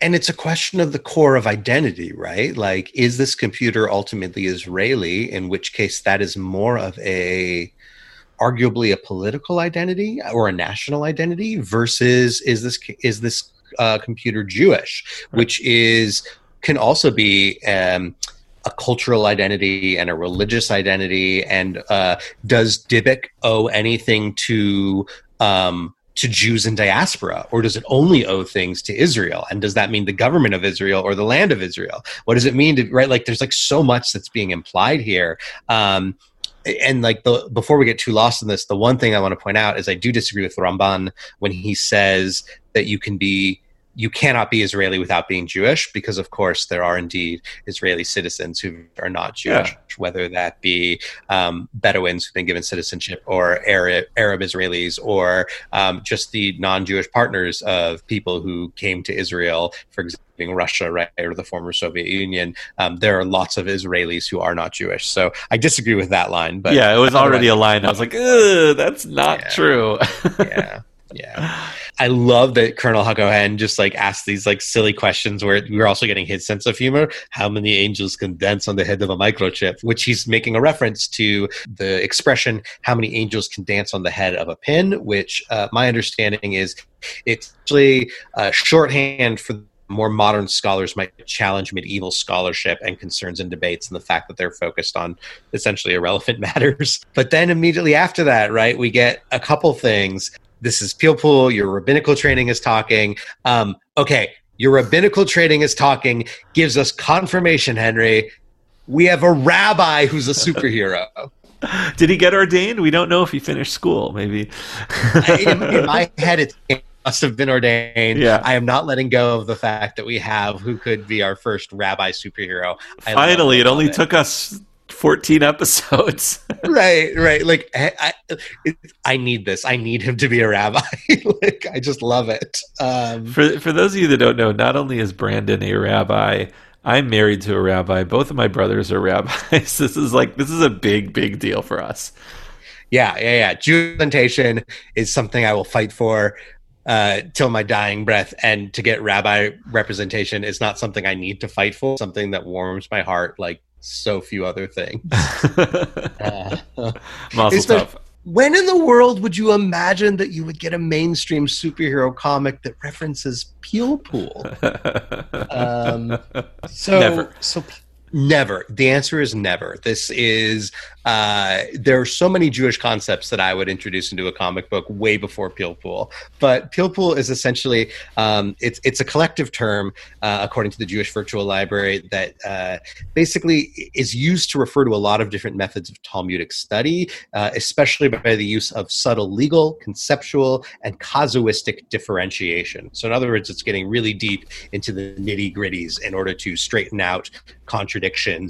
and it's a question of the core of identity, right? Like, is this computer ultimately Israeli? In which case, that is more of a arguably a political identity or a national identity versus is this is this uh, computer Jewish, which is can also be um, a cultural identity and a religious identity. And uh, does Dybbuk owe anything to um, to Jews in diaspora, or does it only owe things to Israel? And does that mean the government of Israel or the land of Israel? What does it mean to right? Like, there's like so much that's being implied here. Um, and like the before we get too lost in this, the one thing I want to point out is I do disagree with Ramban when he says that you can be you cannot be Israeli without being Jewish, because of course there are indeed Israeli citizens who are not Jewish, yeah. whether that be um, Bedouins who've been given citizenship, or Arab, Arab Israelis, or um, just the non-Jewish partners of people who came to Israel, for example. Russia, right, or the former Soviet Union, um, there are lots of Israelis who are not Jewish. So I disagree with that line. But yeah, it was already a line. I was like, that's not yeah. true. yeah, [laughs] yeah. I love that Colonel Hakohen just like asks these like silly questions where we're also getting his sense of humor. How many angels can dance on the head of a microchip? Which he's making a reference to the expression "How many angels can dance on the head of a pin?" Which uh, my understanding is it's actually a shorthand for more modern scholars might challenge medieval scholarship and concerns and debates and the fact that they're focused on essentially irrelevant [laughs] matters. But then immediately after that, right, we get a couple things this is Pilpul. Your rabbinical training is talking. Um, okay, your rabbinical training is talking. Gives us confirmation, Henry. We have a rabbi who's a superhero. [laughs] Did he get ordained? We don't know if he finished school. Maybe. [laughs] in, in, my [laughs] head, it must have been ordained. Yeah. I am not letting go of the fact that we have who could be our first rabbi superhero. Finally, it only it. took us 14 episodes. [laughs] right, right. Like I, I, I, need this. I need him to be a rabbi. [laughs] like I just love it. Um, for for those of you that don't know, not only is Brandon a rabbi, I'm married to a rabbi. Both of my brothers are rabbis. [laughs] this is like this is a big, big deal for us. Yeah, yeah, yeah. Jewish is something I will fight for uh, till my dying breath. And to get rabbi representation is not something I need to fight for. Something that warms my heart like so few other things. [laughs] uh, [laughs] when in the world would you imagine that you would get a mainstream superhero comic that references Pilpul? [laughs] um, so, Never. so Never. The answer is never. This is uh, there are so many Jewish concepts that I would introduce into a comic book way before Pilpul. But Pilpul is essentially um, it's it's a collective term uh, according to the Jewish Virtual Library that uh, basically is used to refer to a lot of different methods of Talmudic study, uh, especially by the use of subtle legal, conceptual, and casuistic differentiation. So in other words, it's getting really deep into the nitty gritties in order to straighten out contradictions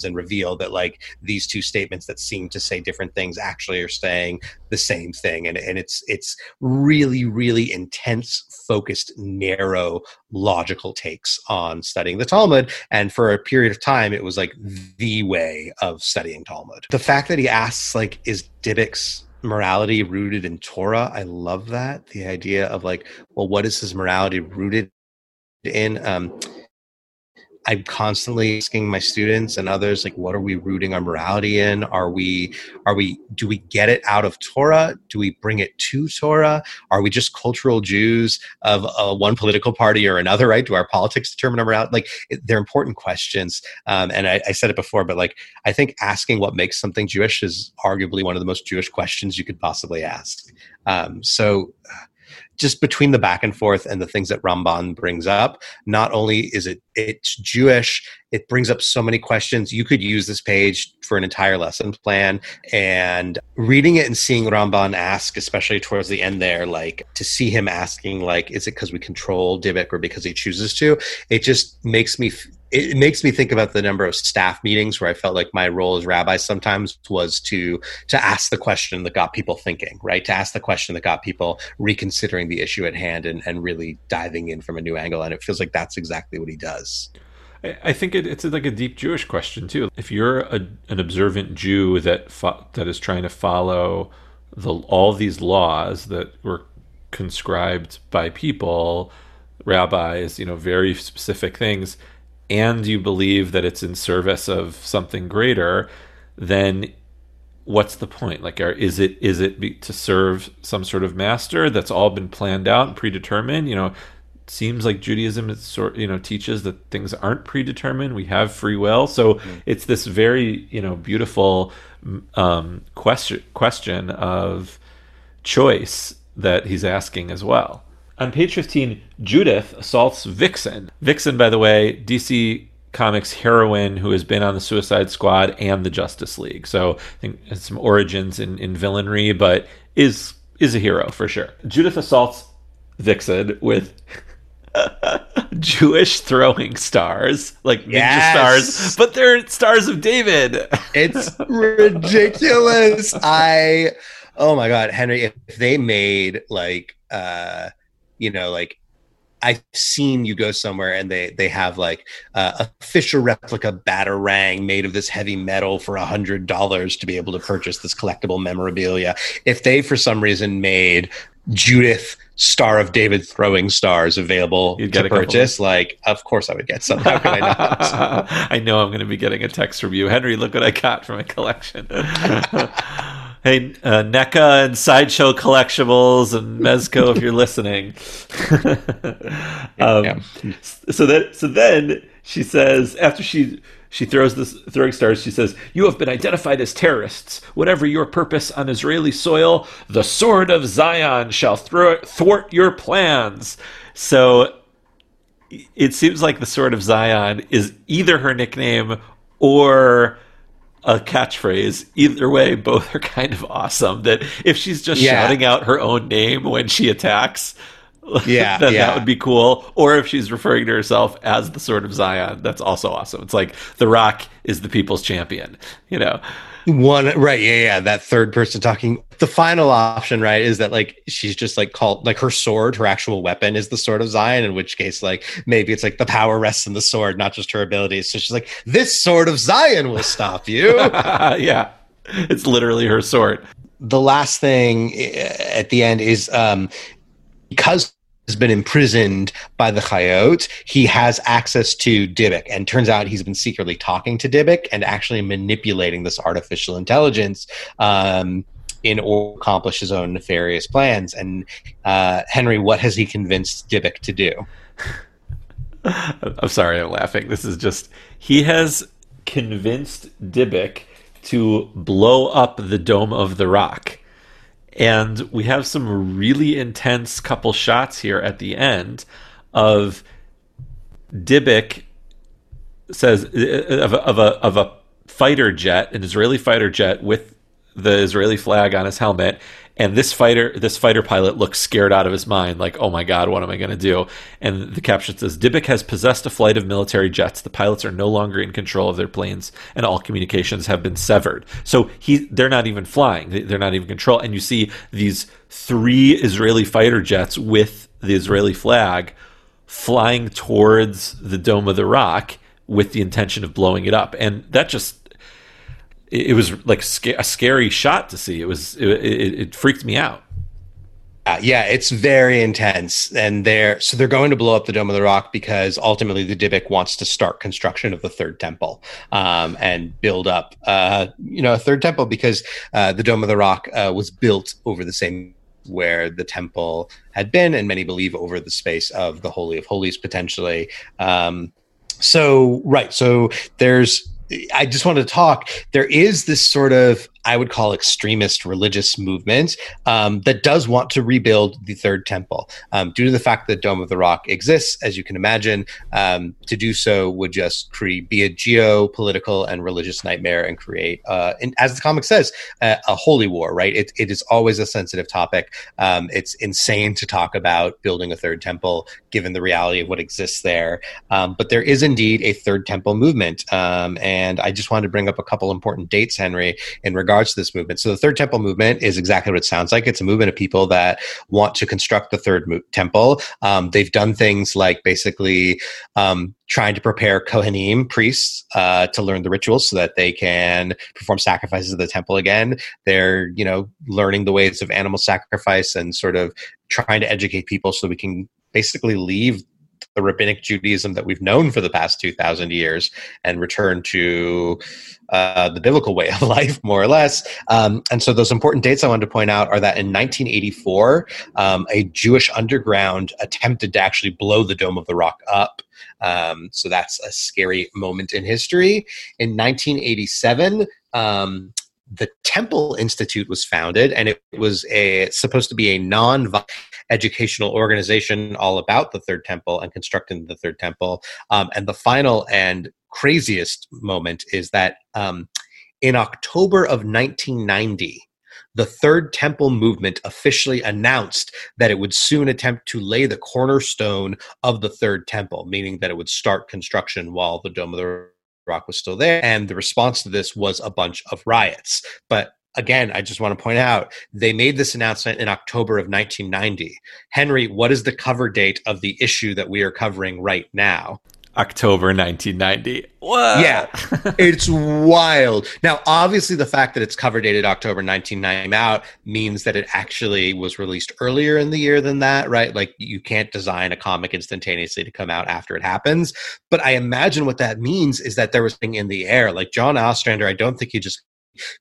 and reveal that like these two statements that seem to say different things actually are saying the same thing. And, and it's it's really really intense focused narrow logical takes on studying the talmud. And for a period of time it was like the way of studying talmud. The fact that he asks like is Dybbuk's morality rooted in torah? I love that. The idea of like well what is his morality rooted in? Um I'm constantly asking my students and others like what are we rooting our morality in? Are we are we do we get it out of Torah? Do we bring it to Torah? Are we just cultural Jews of uh, one political party or another right? Do our politics determine our morality? Like they're important questions um, and I, I said it before but like I think asking what makes something Jewish is arguably one of the most Jewish questions you could possibly ask. Um, so just between the back and forth and the things that Ramban brings up, not only is it it's Jewish, it brings up so many questions. You could use this page for an entire lesson plan and reading it and seeing Ramban ask, especially towards the end there, like to see him asking, like, is it because we control Dybbuk or because he chooses to? It just makes me it makes me think about the number of staff meetings where I felt like my role as rabbi sometimes was to to ask the question that got people thinking, right? To ask the question that got people reconsidering the issue at hand and, and really diving in from a new angle. And it feels like that's exactly what he does. I think it, it's like a deep Jewish question too. If you're a, an observant Jew that fo- that is trying to follow the all these laws that were conscribed by people, rabbis, you know, very specific things and you believe that it's in service of something greater, then what's the point? Like, are, is it is it be, to serve some sort of master that's all been planned out and predetermined? You know, seems like Judaism is sort you know teaches that things aren't predetermined. We have free will, so mm-hmm. it's this very you know beautiful um, question question of choice that he's asking as well. On page 15, Judith assaults Vixen. Vixen, by the way, DC Comics heroine who has been on the Suicide Squad and the Justice League. So I think has some origins in, in villainry, but is is a hero for sure. Judith assaults Vixen with [laughs] Jewish throwing stars, like ninja stars, but they're stars of David. it's ridiculous. I oh my god, Henry, if they made like uh you know, like I've seen you go somewhere and they they have like uh, a Fisher replica batarang made of this heavy metal for a hundred dollars to be able to purchase this collectible memorabilia. If they for some reason made Judith Star of David throwing stars available You'd to purchase, like of course I would get some. How could I not? [laughs] I know I'm going to be getting a text from you, Henry. Look what I got from a collection. [laughs] Hey, uh, NECA and Sideshow Collectibles and Mezco, if you're listening. [laughs] um, yeah. So that so then she says after she she throws this throwing stars. She says, "You have been identified as terrorists. Whatever your purpose on Israeli soil, the sword of Zion shall thwart your plans." So it seems like the sword of Zion is either her nickname or a catchphrase. Either way, both are kind of awesome. That if she's just yeah. shouting out her own name when she attacks, [laughs] yeah, then yeah. that would be cool. Or if she's referring to herself as the Sword of Zion, that's also awesome. It's like The Rock is the people's champion, you know. One right, yeah, yeah. That third person talking. The final option, right, is that like she's just like called like her sword, her actual weapon is the sword of Zion. In which case, like maybe it's like the power rests in the sword, not just her abilities. So she's like, "This sword of Zion will stop you." [laughs] yeah, it's literally her sword. The last thing eh, at the end is um, because has been imprisoned by the Chayot, he has access to Dybbuk. And turns out he's been secretly talking to Dybbuk and actually manipulating this artificial intelligence um, in order to accomplish his own nefarious plans. And uh, Henry, what has he convinced Dybbuk to do? I'm sorry, I'm laughing. This is just, he has convinced Dybbuk to blow up the Dome of the Rock. And we have some really intense couple shots here at the end of Dybbuk says of a, of a of a fighter jet, an Israeli fighter jet with the Israeli flag on his helmet, and this fighter this fighter pilot looks scared out of his mind like oh my god what am i going to do? And the caption says Dybbuk has possessed a flight of military jets. The pilots are no longer in control of their planes and all communications have been severed. So he they're not even flying. They're not even control. And you see these three israeli fighter jets with the israeli flag flying towards the dome of the rock with the intention of blowing it up. And that just it, was like a scary shot to see. It was it, it, it freaked me out. Uh, yeah, it's very intense, and they're so they're going to blow up the Dome of the Rock because ultimately the Dybbuk wants to start construction of the third temple um, and build up, uh, you know, a third temple because uh, the Dome of the Rock uh, was built over the same where the temple had been, and many believe over the space of the Holy of Holies potentially. Um, so right, so there's I just want to talk. There is this sort of I would call extremist religious movement um, that does want to rebuild the third temple um, due to the fact that Dome of the Rock exists, as you can imagine. Um, to do so would just create be a geopolitical and religious nightmare and create, uh, and as the comic says, uh, a holy war. Right? It, it is always a sensitive topic. Um, it's insane to talk about building a third temple given the reality of what exists there. Um, but there is indeed a third temple movement, um, and I just wanted to bring up a couple important dates, Henry, in regard regards to this movement. So the Third Temple movement is exactly what it sounds like. It's a movement of people that want to construct the Third mo- Temple. Um, they've done things like basically um, trying to prepare Kohanim priests uh, to learn the rituals so that they can perform sacrifices at the temple again. They're you know learning the ways of animal sacrifice and sort of trying to educate people so we can basically leave the rabbinic Judaism that we've known for the past 2,000 years and return to uh, the biblical way [laughs] of life, more or less. Um, and so, those important dates I wanted to point out are that in 1984, um, a Jewish underground attempted to actually blow the Dome of the Rock up. Um, so, that's a scary moment in history. In 1987, um, the Temple Institute was founded, and it was a supposed to be a non educational organization all about the Third Temple and constructing the Third Temple. Um, and the final and craziest moment is that um, in October of 1990, the Third Temple movement officially announced that it would soon attempt to lay the cornerstone of the Third Temple, meaning that it would start construction while the Dome of the Rock was still there. And the response to this was a bunch of riots. But again, I just want to point out they made this announcement in October of 1990. Henry, what is the cover date of the issue that we are covering right now? October 1990. What? Yeah, it's wild. Now, obviously, the fact that it's cover dated October 1990 out means that it actually was released earlier in the year than that, right? Like, you can't design a comic instantaneously to come out after it happens. But I imagine what that means is that there was something in the air. Like John Ostrander, I don't think he just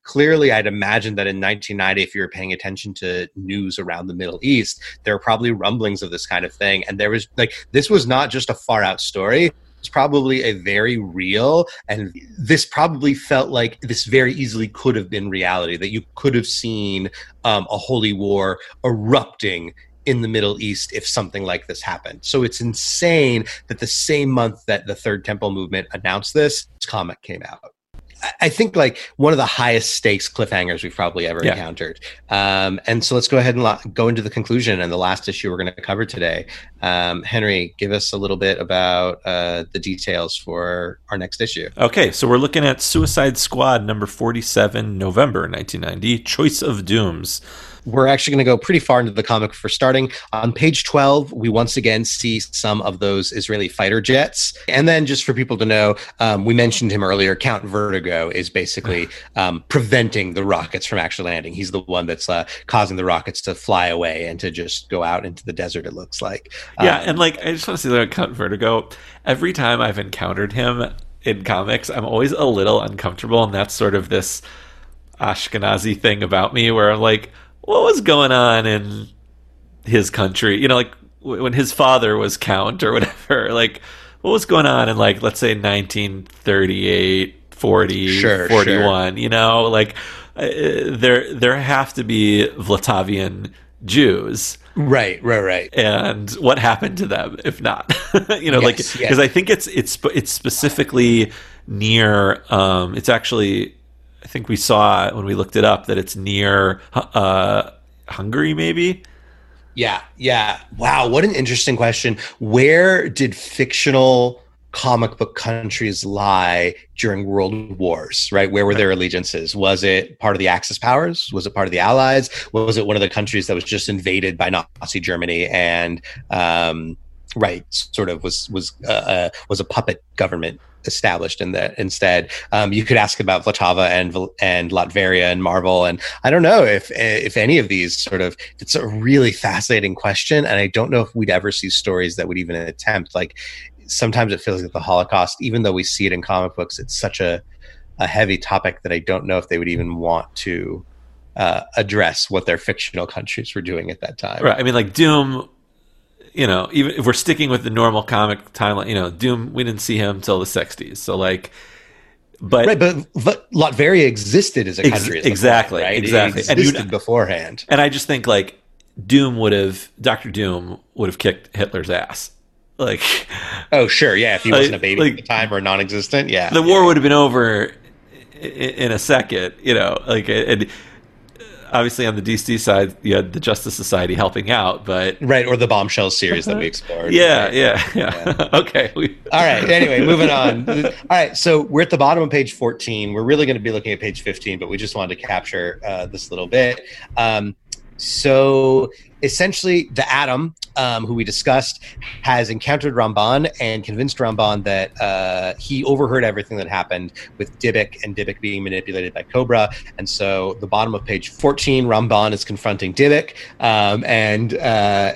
clearly i'd imagine that in 1990 if you were paying attention to news around the middle east there were probably rumblings of this kind of thing and there was like this was not just a far out story it's probably a very real and this probably felt like this very easily could have been reality that you could have seen um, a holy war erupting in the Middle East if something like this happened. So it's insane that the same month that the Third Temple movement announced this, this comic came out. I think like one of the highest stakes cliffhangers we've probably ever yeah. encountered. Um, and so let's go ahead and lo- go into the conclusion and the last issue we're going to cover today. Um, Henry, give us a little bit about uh, the details for our next issue. Okay, so we're looking at Suicide Squad number 47, November 1990, Choice of Dooms we're actually going to go pretty far into the comic for starting. On page 12, we once again see some of those Israeli fighter jets. And then, just for people to know, um, we mentioned him earlier. Count Vertigo is basically [sighs] um, preventing the rockets from actually landing. He's the one that's uh, causing the rockets to fly away and to just go out into the desert, it looks like. Yeah. Um, and like, I just want to say that Count Vertigo, every time I've encountered him in comics, I'm always a little uncomfortable. And that's sort of this Ashkenazi thing about me where I'm like, what was going on in his country? You know, like when his father was count or whatever. [laughs] Like, what was going on in like let's say 1938 40, Sure, 41, you know, like uh, there there have to be Vlatavian Jews. Right, right, right. And what happened to them if not? [laughs] you know, like because yes. I think it's it's it's specifically near um it's actually I think we saw when we looked it up that it's near uh Hungary maybe. Yeah, yeah. Wow, what an interesting question. Where did fictional comic book countries lie during world wars, right? Where were their allegiances? Was it part of the Axis powers? Was it part of the Allies? Was it one of the countries that was just invaded by Nazi Germany and um, right, sort of was was uh, uh, was a puppet government established in that instead um, you could ask about Vlatava and and Latveria and Marvel and I don't know if if any of these sort of it's a really fascinating question and I don't know if we'd ever see stories that would even attempt like sometimes it feels like the Holocaust even though we see it in comic books it's such a a heavy topic that I don't know if they would even want to uh, address what their fictional countries were doing at that time Right. I mean, like Doom. You know, even if we're sticking with the normal comic timeline, you know, Doom. We didn't see him till the '60s, so like, but Right, but V- Latveria existed as a country, exactly, point, right? exactly. It And you- existed beforehand. and I just think like Doom would have Doctor Doom would have kicked Hitler's ass. Like Oh, sure, yeah. If he Like- wasn't a baby like- at the time or non-existent, yeah. the war would have been over i- in a second. You know, like and obviously on the DC side, you had the Justice Society helping out, but right, or the bombshell series that we explored. yeah, right? yeah, yeah. [laughs] okay, we, All right. Anyway, moving on. All right. So we're at the bottom of page 14. We're really going to be looking at page 15, but we just wanted to capture uh, this little bit. Um, so essentially, the Atom, um, who we discussed, has encountered Ramban and convinced Ramban that uh, he overheard everything that happened with Dybbuk and Dybbuk being manipulated by Cobra. And so, the bottom of page 14, Ramban is confronting Dybbuk. Um, and uh,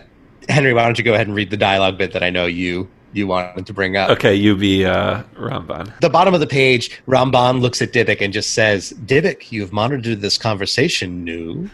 Henry, why don't you go ahead and read the dialogue bit that I know you you wanted to bring up? okay, you be uh, Ramban. the bottom of the page, Ramban looks at Dybbuk and just says, Dybbuk, you've monitored this conversation, new.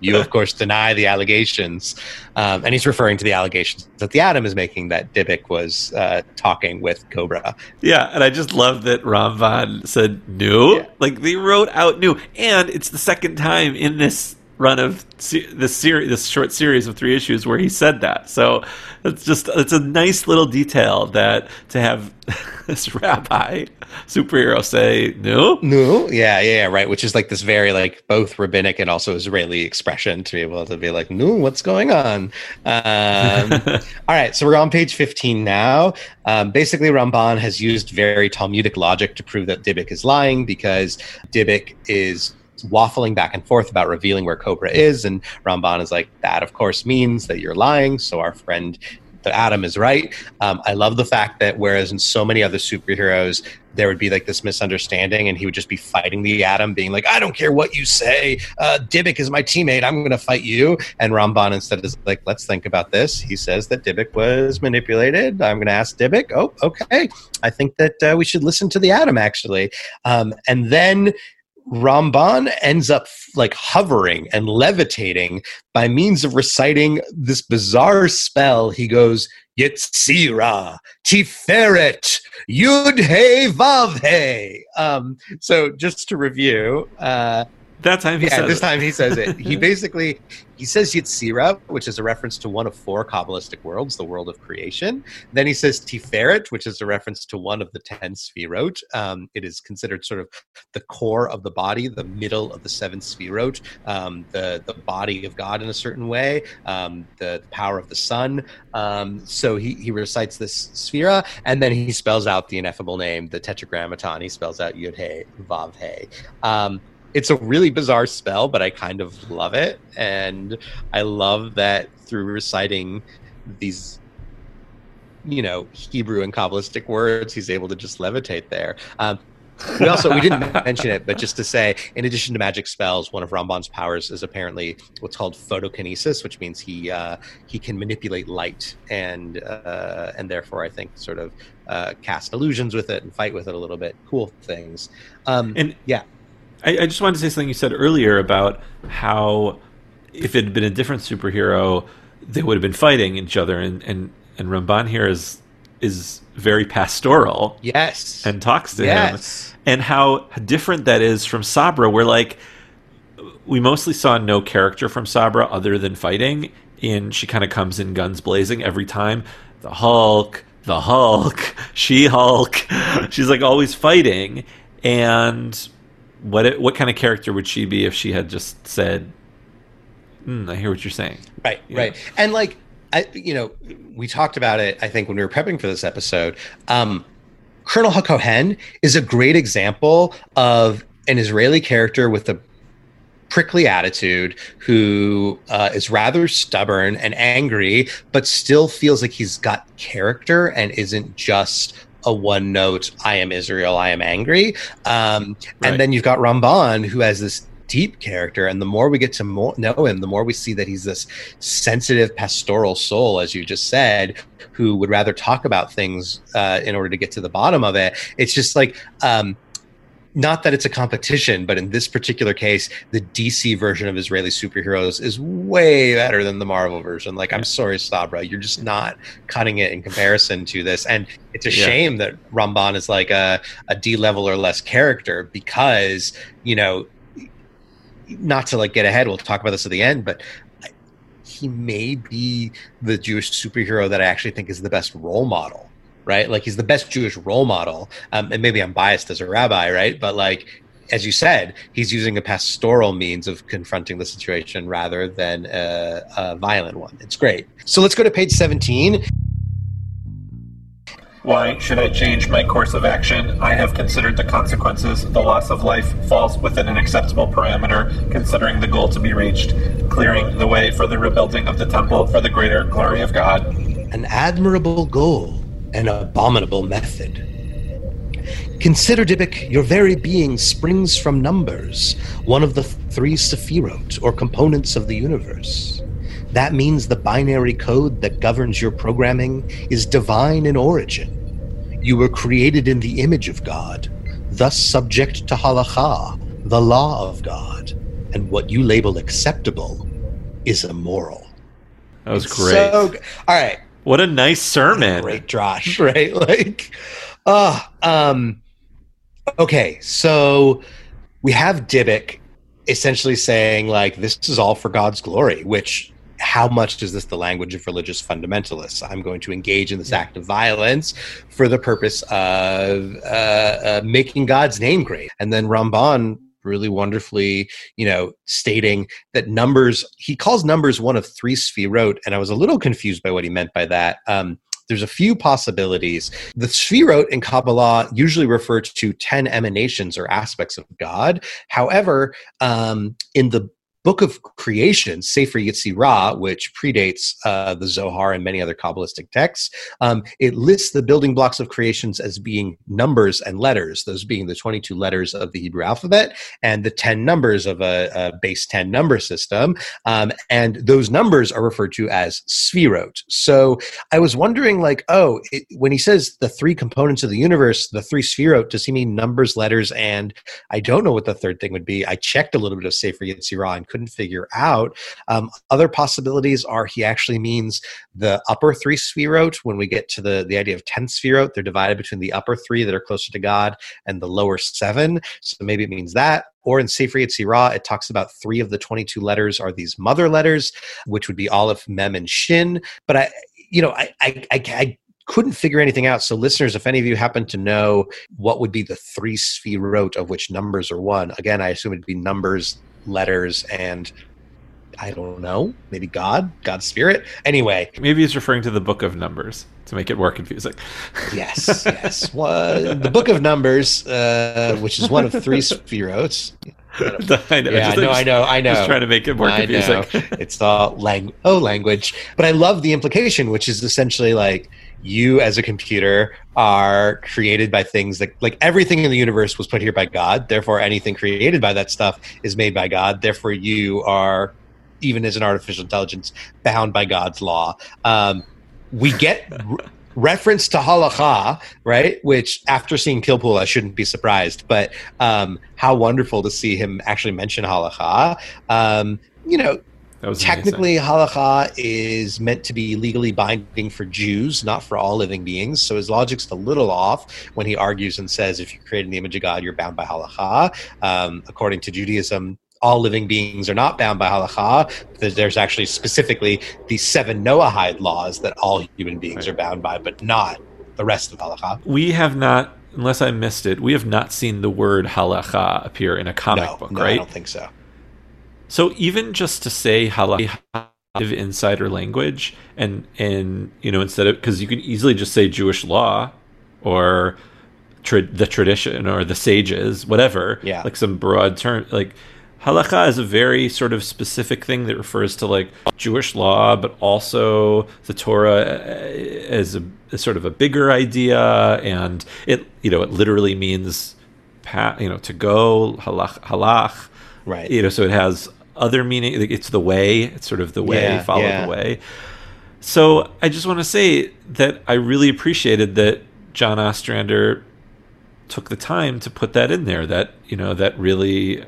You, of course, deny the allegations. Um, and he's referring to the allegations that the Atom is making that Dybbuk was uh, talking with Cobra. Yeah, and I just love that Ramban said new. Yeah. Like they wrote out new, and it's the second time in this run of se- this series, this short series of three issues where he said that. So it's just it's a nice little detail that to have [laughs] this rabbi superhero say no, No, yeah, yeah, yeah, right. Which is like this very like both rabbinic and also Israeli expression to be able to be like, no, what's going on? Um, [laughs] all right, so we're on page 15 now. Um, basically, Ramban has used very Talmudic logic to prove that Dybbuk is lying because Dybbuk is waffling back and forth about revealing where Cobra is, and Ramban is like, that of course means that you're lying. So our friend the Atom is right. Um, I love the fact that whereas in so many other superheroes there would be like this misunderstanding, and he would just be fighting the Atom, being like, "I don't care what you say. Uh, Dybbuk is my teammate. I'm going to fight you." And Ramban instead is like, "Let's think about this." He says that Dybbuk was manipulated. I'm going to ask Dybbuk. Oh, okay. I think that uh, we should listen to the Atom actually. Um, and then Ramban ends up like hovering and levitating by means of reciting this bizarre spell. He goes, Yetzira, Tiferet, Yud He Vav. Um, so just to review, uh, that time he yeah, said this it. time he says it. He [laughs] basically he says Yetzira, which is a reference to one of four Kabbalistic worlds, the world of creation. Then he says Tiferet, which is a reference to one of the ten Sfirot. Um, it is considered sort of the core of the body, the middle of the seven Sfirot, um, the the body of God in a certain way, um, the, the power of the sun. Um, so he he recites this Sphira, and then he spells out the ineffable name, the Tetragrammaton. He spells out Yud He Vav He. It's a really bizarre spell, but I kind of love it, and I love that through reciting these, you know, Hebrew and Kabbalistic words, he's able to just levitate there. Um, we also we didn't [laughs] mention it, but just to say, in addition to magic spells, one of Ramban's powers is apparently what's called photokinesis, which means he uh, he can manipulate light and uh, and therefore I think sort of uh, cast illusions with it and fight with it a little bit. Cool things. Um, And yeah. I, I just wanted to say something you said earlier about how if it had been a different superhero, they would have been fighting each other, and and and Ramban here is is very pastoral Yes. and talks to him yes. and how different that is from Sabra, where like we mostly saw no character from Sabra other than fighting, and she kind of comes in guns blazing every time. The Hulk, the Hulk, [laughs] She Hulk. [laughs] She's like always fighting. And what it, what kind of character would she be if she had just said, mm, "I hear what you're saying." Right, Yeah. right. And like I you know, we talked about it I think when we were prepping for this episode. Um Colonel Hakohen is a great example of an Israeli character with a prickly attitude who uh, is rather stubborn and angry, but still feels like he's got character and isn't just a one note, I am Israel, I am angry. Um, Right. And then you've got Ramban, who has this deep character. And the more we get to mo- know him, the more we see that he's this sensitive pastoral soul, as you just said, who would rather talk about things uh, in order to get to the bottom of it. It's just like, um, not that it's a competition, but in this particular case, the DC version of Israeli superheroes is way better than the Marvel version. Like, I'm sorry, Sabra, you're just not cutting it in comparison to this. And it's a Yeah. shame that Ramban is like a, a D level or less character because, you know, not to like get ahead, we'll talk about this at the end, but he may be the Jewish superhero that I actually think is the best role model, right? Like he's the best Jewish role model. Um, and maybe I'm biased as a rabbi, right? But like, as you said, he's using a pastoral means of confronting the situation rather than a, a violent one. It's great. So let's go to page 17. Why should I change my course of action? I have considered the consequences. The loss of life falls within an acceptable parameter, considering the goal to be reached, clearing the way for the rebuilding of the temple for the greater glory of God. an admirable goal, an abominable method. Consider, Dybbuk, your very being springs from numbers, one of the three sephirot, or components of the universe. That means the binary code that governs your programming is divine in origin. You were created in the image of God, thus subject to halakha, the law of God, and what you label acceptable is immoral. That was great. So, all right, what a nice sermon. great drash, [laughs] right? Like, uh, um, okay, so we have Dybbuk essentially saying like this is all for God's glory, which how much is this the language of religious fundamentalists? I'm going to engage in this act of violence for the purpose of uh, uh, making God's name great. And then Ramban really wonderfully, you know, stating that numbers, he calls numbers one of three sphirot. And I was a little confused by what he meant by that. Um, there's a few possibilities. The Sphirot in Kabbalah usually refer to 10 emanations or aspects of God. However, um, in the Book of Creation, Sefer Yetzirah, which predates uh, the Zohar and many other Kabbalistic texts, um, it lists the building blocks of creations as being numbers and letters, those being the 22 letters of the Hebrew alphabet and the 10 numbers of a, a base 10 number system. Um, and those numbers are referred to as Sphirot. So I was wondering, like, oh, it, when he says the three components of the universe, the three Sphirot, does he mean numbers, letters, and I don't know what the third thing would be. I checked a little bit of Sefer Yetzirah and couldn't figure out. Um, other possibilities are he actually means the upper three Sphirot. When we get to the, the idea of 10 Sphirot, they're divided between the upper three that are closer to God and the lower seven. So maybe it means that. Or in Sefer Yetzirah, it talks about three of the 22 letters are these mother letters, which would be Aleph, Mem, and Shin. But I, you know, I, I, I, I couldn't figure anything out. So, listeners, if any of you happen to know what would be the three sphirot of which numbers are one, again, I assume it'd be numbers, letters, and I don't know, maybe God, God's spirit. Anyway, Maybe he's referring to the book of Numbers to make it more confusing. [laughs] yes, yes. One, the book of Numbers, uh, which is one of three spherotes. I know. Yeah, just- no, I know, I know. Just trying to make it more I confusing. know. it's all lang- oh language but i love the implication which is essentially like you as a computer are created by things that like everything in the universe was put here by god. Therefore anything created by that stuff is made by god. Therefore you are even as an artificial intelligence bound by god's law. Um, we get [laughs] r- reference to halacha right which after seeing Pilpul i shouldn't be surprised. But um, how wonderful to see him actually mention halacha. Um, you know Was amazing. Technically, halacha is meant to be legally binding for Jews, not for all living beings. So his logic's a little off when he argues and says, if you create in the image of God, you're bound by halacha. Um, according to Judaism, all living beings are not bound by halacha. There's actually specifically the seven Noahide laws that all human beings Right. are bound by, but not the rest of halacha. we have not, unless I missed it, we have not seen the word halacha appear in a comic No, book, no, I don't think so. So even just to say halacha insider language and and you know instead of because you can easily just say Jewish law or tra- the tradition or the sages whatever Yeah. like some broad term like halacha is a very sort of specific thing that refers to like Jewish law but also the Torah uh, as a as sort of a bigger idea and it you know it literally means you know to go halach halach Right. you know so it has other meaning it's the way it's sort of the way Yeah, follow yeah. the way so i just want to say that i really appreciated that john ostrander took the time to put that in there that you know that really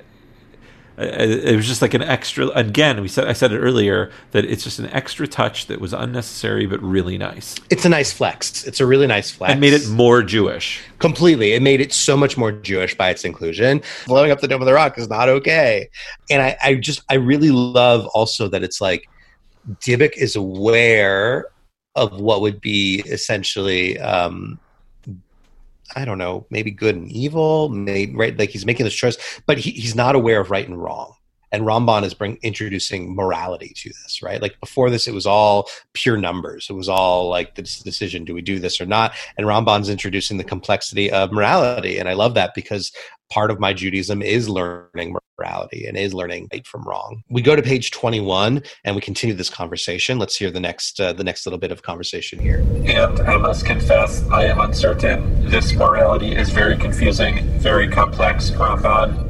it was just like an extra again we said i said it earlier that it's just an extra touch that was unnecessary but really nice It's a nice flex. It's a really nice flex. and made it more jewish completely. It made it so much more Jewish by its inclusion. Blowing up the Dome of the Rock is not okay. And I, I just, I really love also that it's like Dybbuk is aware of what would be essentially, um, I don't know, maybe good and evil, maybe right. Like he's making this choice, but he, he's not aware of right and wrong. And Ramban is bring introducing morality to this, right? Like before this, it was all pure numbers. It was all like this decision: do we do this or not? And Ramban's introducing the complexity of morality, and I love that because part of my Judaism is learning morality and is learning right from wrong. We go to page twenty-one and we continue this conversation. Let's hear the next uh, the next little bit of conversation here. And I must confess, I am uncertain. This morality is very confusing, very complex, Ramban.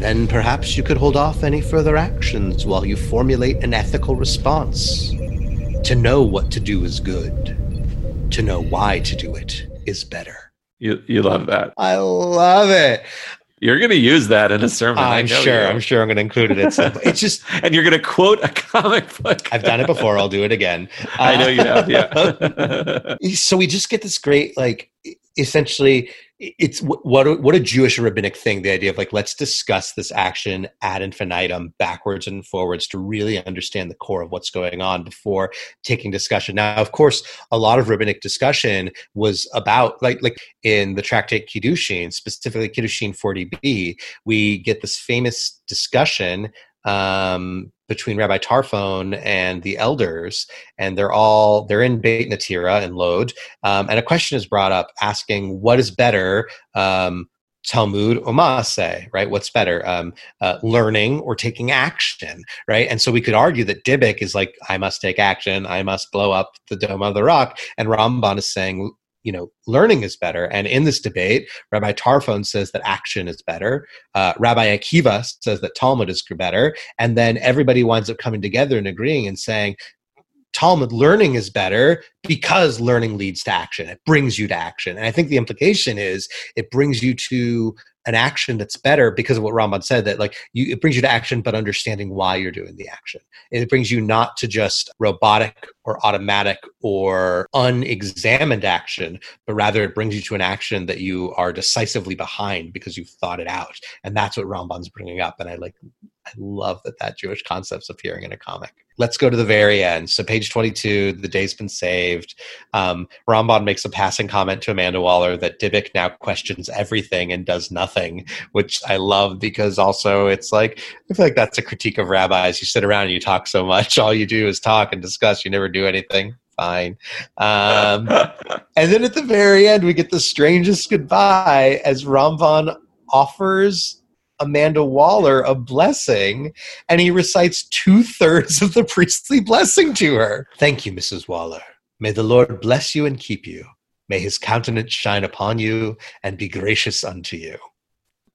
Then perhaps you could hold off any further actions while you formulate an ethical response. To know what to do is good. To know why to do it is better. you, you love that I love it. you're going to use that in a sermon I'm sure. I'm sure I'm going to include it. Some, [laughs] it's just and you're going to quote a comic book. I've done it before. I'll do it again. I know you have. Yeah. [laughs] so we just get this great like essentially it's wh- what a, what a Jewish rabbinic thing the idea of like let's discuss this action ad infinitum backwards and forwards to really understand the core of what's going on before taking discussion. Now of course a lot of rabbinic discussion was about like like in the tractate kiddushin specifically kiddushin 40b we get this famous discussion um, between Rabbi Tarfon and the elders, and they're all they're in Beit Natira and Lod, um, and a question is brought up asking what is better. Um, Talmud or Maaseh, right? What's better, um, uh, learning or taking action, right? And so we could argue that Dybbuk is like, I must take action, I must blow up the Dome of the Rock, and Ramban is saying, you know, learning is better. And in this debate, Rabbi Tarfon says that action is better. Uh, Rabbi Akiva says that Talmud is better. And then everybody winds up coming together and agreeing and saying, Talmud learning is better because learning leads to action. It brings you to action. And I think the implication is it brings you to an action that's better because of what Ramban said that like you it brings you to action but understanding why you're doing the action. It brings you not to just robotic or automatic or unexamined action, but rather it brings you to an action that you are decisively behind because you've thought it out. And that's what Ramban's bringing up and I like I love that that Jewish concept's appearing in a comic. Let's go to the very end. So, page 22, the day's been saved. Um, Ramban makes a passing comment to Amanda Waller that Dybbuk now questions everything and does nothing, which I love because also it's like, I feel like that's a critique of rabbis. You sit around and you talk so much. [laughs] All you do is talk and discuss, you never do anything. Fine. Um, [laughs] and then at the very end, we get the strangest goodbye as Ramban offers Amanda Waller a blessing, and he recites two thirds of the priestly blessing to her. Thank you, Mrs. Waller. May the Lord bless you and keep you. May his countenance shine upon you and be gracious unto you.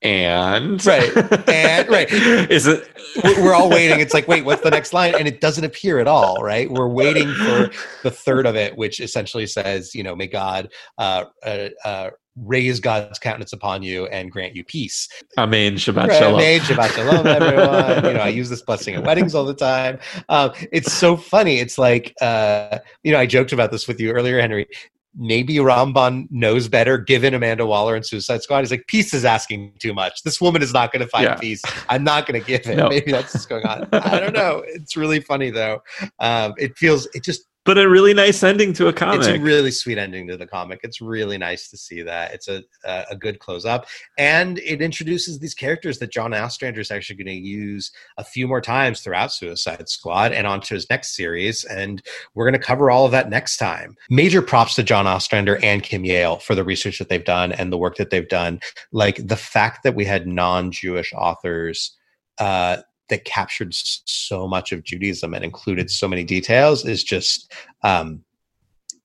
and right and right [laughs] is it we're all waiting it's like wait what's the next line and it doesn't appear at all right we're waiting for the third of it which essentially says you know may god uh, uh, uh, raise God's countenance upon you and grant you peace. Amen. Shabbat shalom. Amen. Shabbat shalom, [laughs] everyone. you know, I use this blessing at weddings all the time. Um, it's so funny. It's like, uh, you know, I joked about this with you earlier, Henry. Maybe Ramban knows better, given Amanda Waller and Suicide Squad. He's like, peace is asking too much. This woman is not going to find yeah. peace. I'm not going to give it. No. Maybe that's what's going on. I don't know. It's really funny though. Um, it feels, it just but a really nice ending to a comic. It's a really sweet ending to the comic. It's really nice to see that. It's a a, a good close up, and it introduces these characters that John Ostrander is actually going to use a few more times throughout Suicide Squad and onto his next series. And we're going to cover all of that next time. Major props to John Ostrander and Kim Yale for the research that they've done and the work that they've done. Like the fact that we had non-Jewish authors uh, that captured so much of Judaism and included so many details is just um,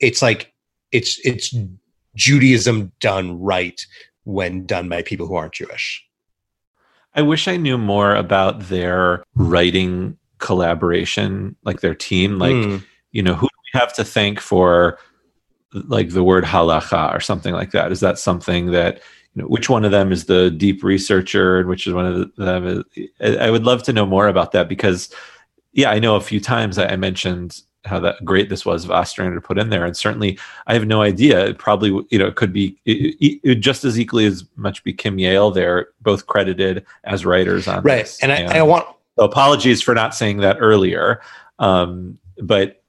it's like it's it's Judaism done right when done by people who aren't Jewish. I wish I knew more about their writing collaboration, like their team. Like, mm. you know, who do we have to thank for like the word halacha or something like that? Is that something that you know, which one of them is the deep researcher and which is one of them is, I would love to know more about that because yeah, I know a few times I mentioned how that great this was of Ostrander to put in there, and certainly I have no idea. It probably you know it could be it, it just as equally as much be Kim Yale. They're both credited as writers on right. This. And, and I, I, want so apologies for not saying that earlier, um, but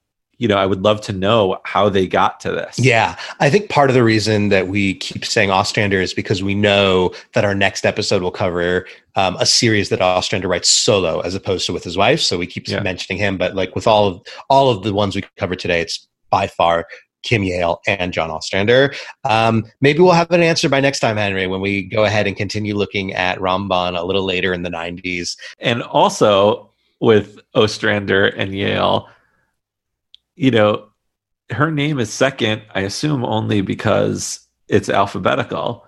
you know, I would love to know how they got to this. Yeah. I think part of the reason that we keep saying Ostrander is because we know that our next episode will cover um, a series that Ostrander writes solo as opposed to with his wife. So we keep yeah. mentioning him, but like with all of all of the ones we covered today, it's by far Kim Yale and John Ostrander. Um, maybe we'll have an answer by next time, Henry, when we go ahead and continue looking at Ramban a little later in the 90s. And also with Ostrander and Yale, you know, her name is second, I assume only because it's alphabetical.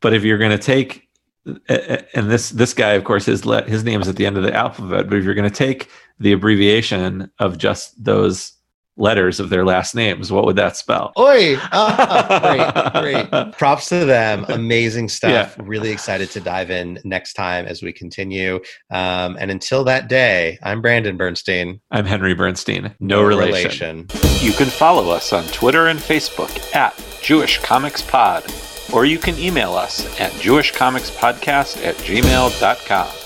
But if you're going to take, and this this guy, of course, his let his name is at the end of the alphabet. But if you're going to take the abbreviation of just those letters of their last names, what would that spell? Oi! Ah, [laughs] great, great. Props to them. Amazing stuff. Yeah. Really excited to dive in next time as we continue. Um, and until that day, I'm Brandon Bernstein. I'm Henry Bernstein. No, no relation. relation. You can follow us on Twitter and Facebook at Jewish Comics Pod, or you can email us at jewishcomicspodcast at gmail.com.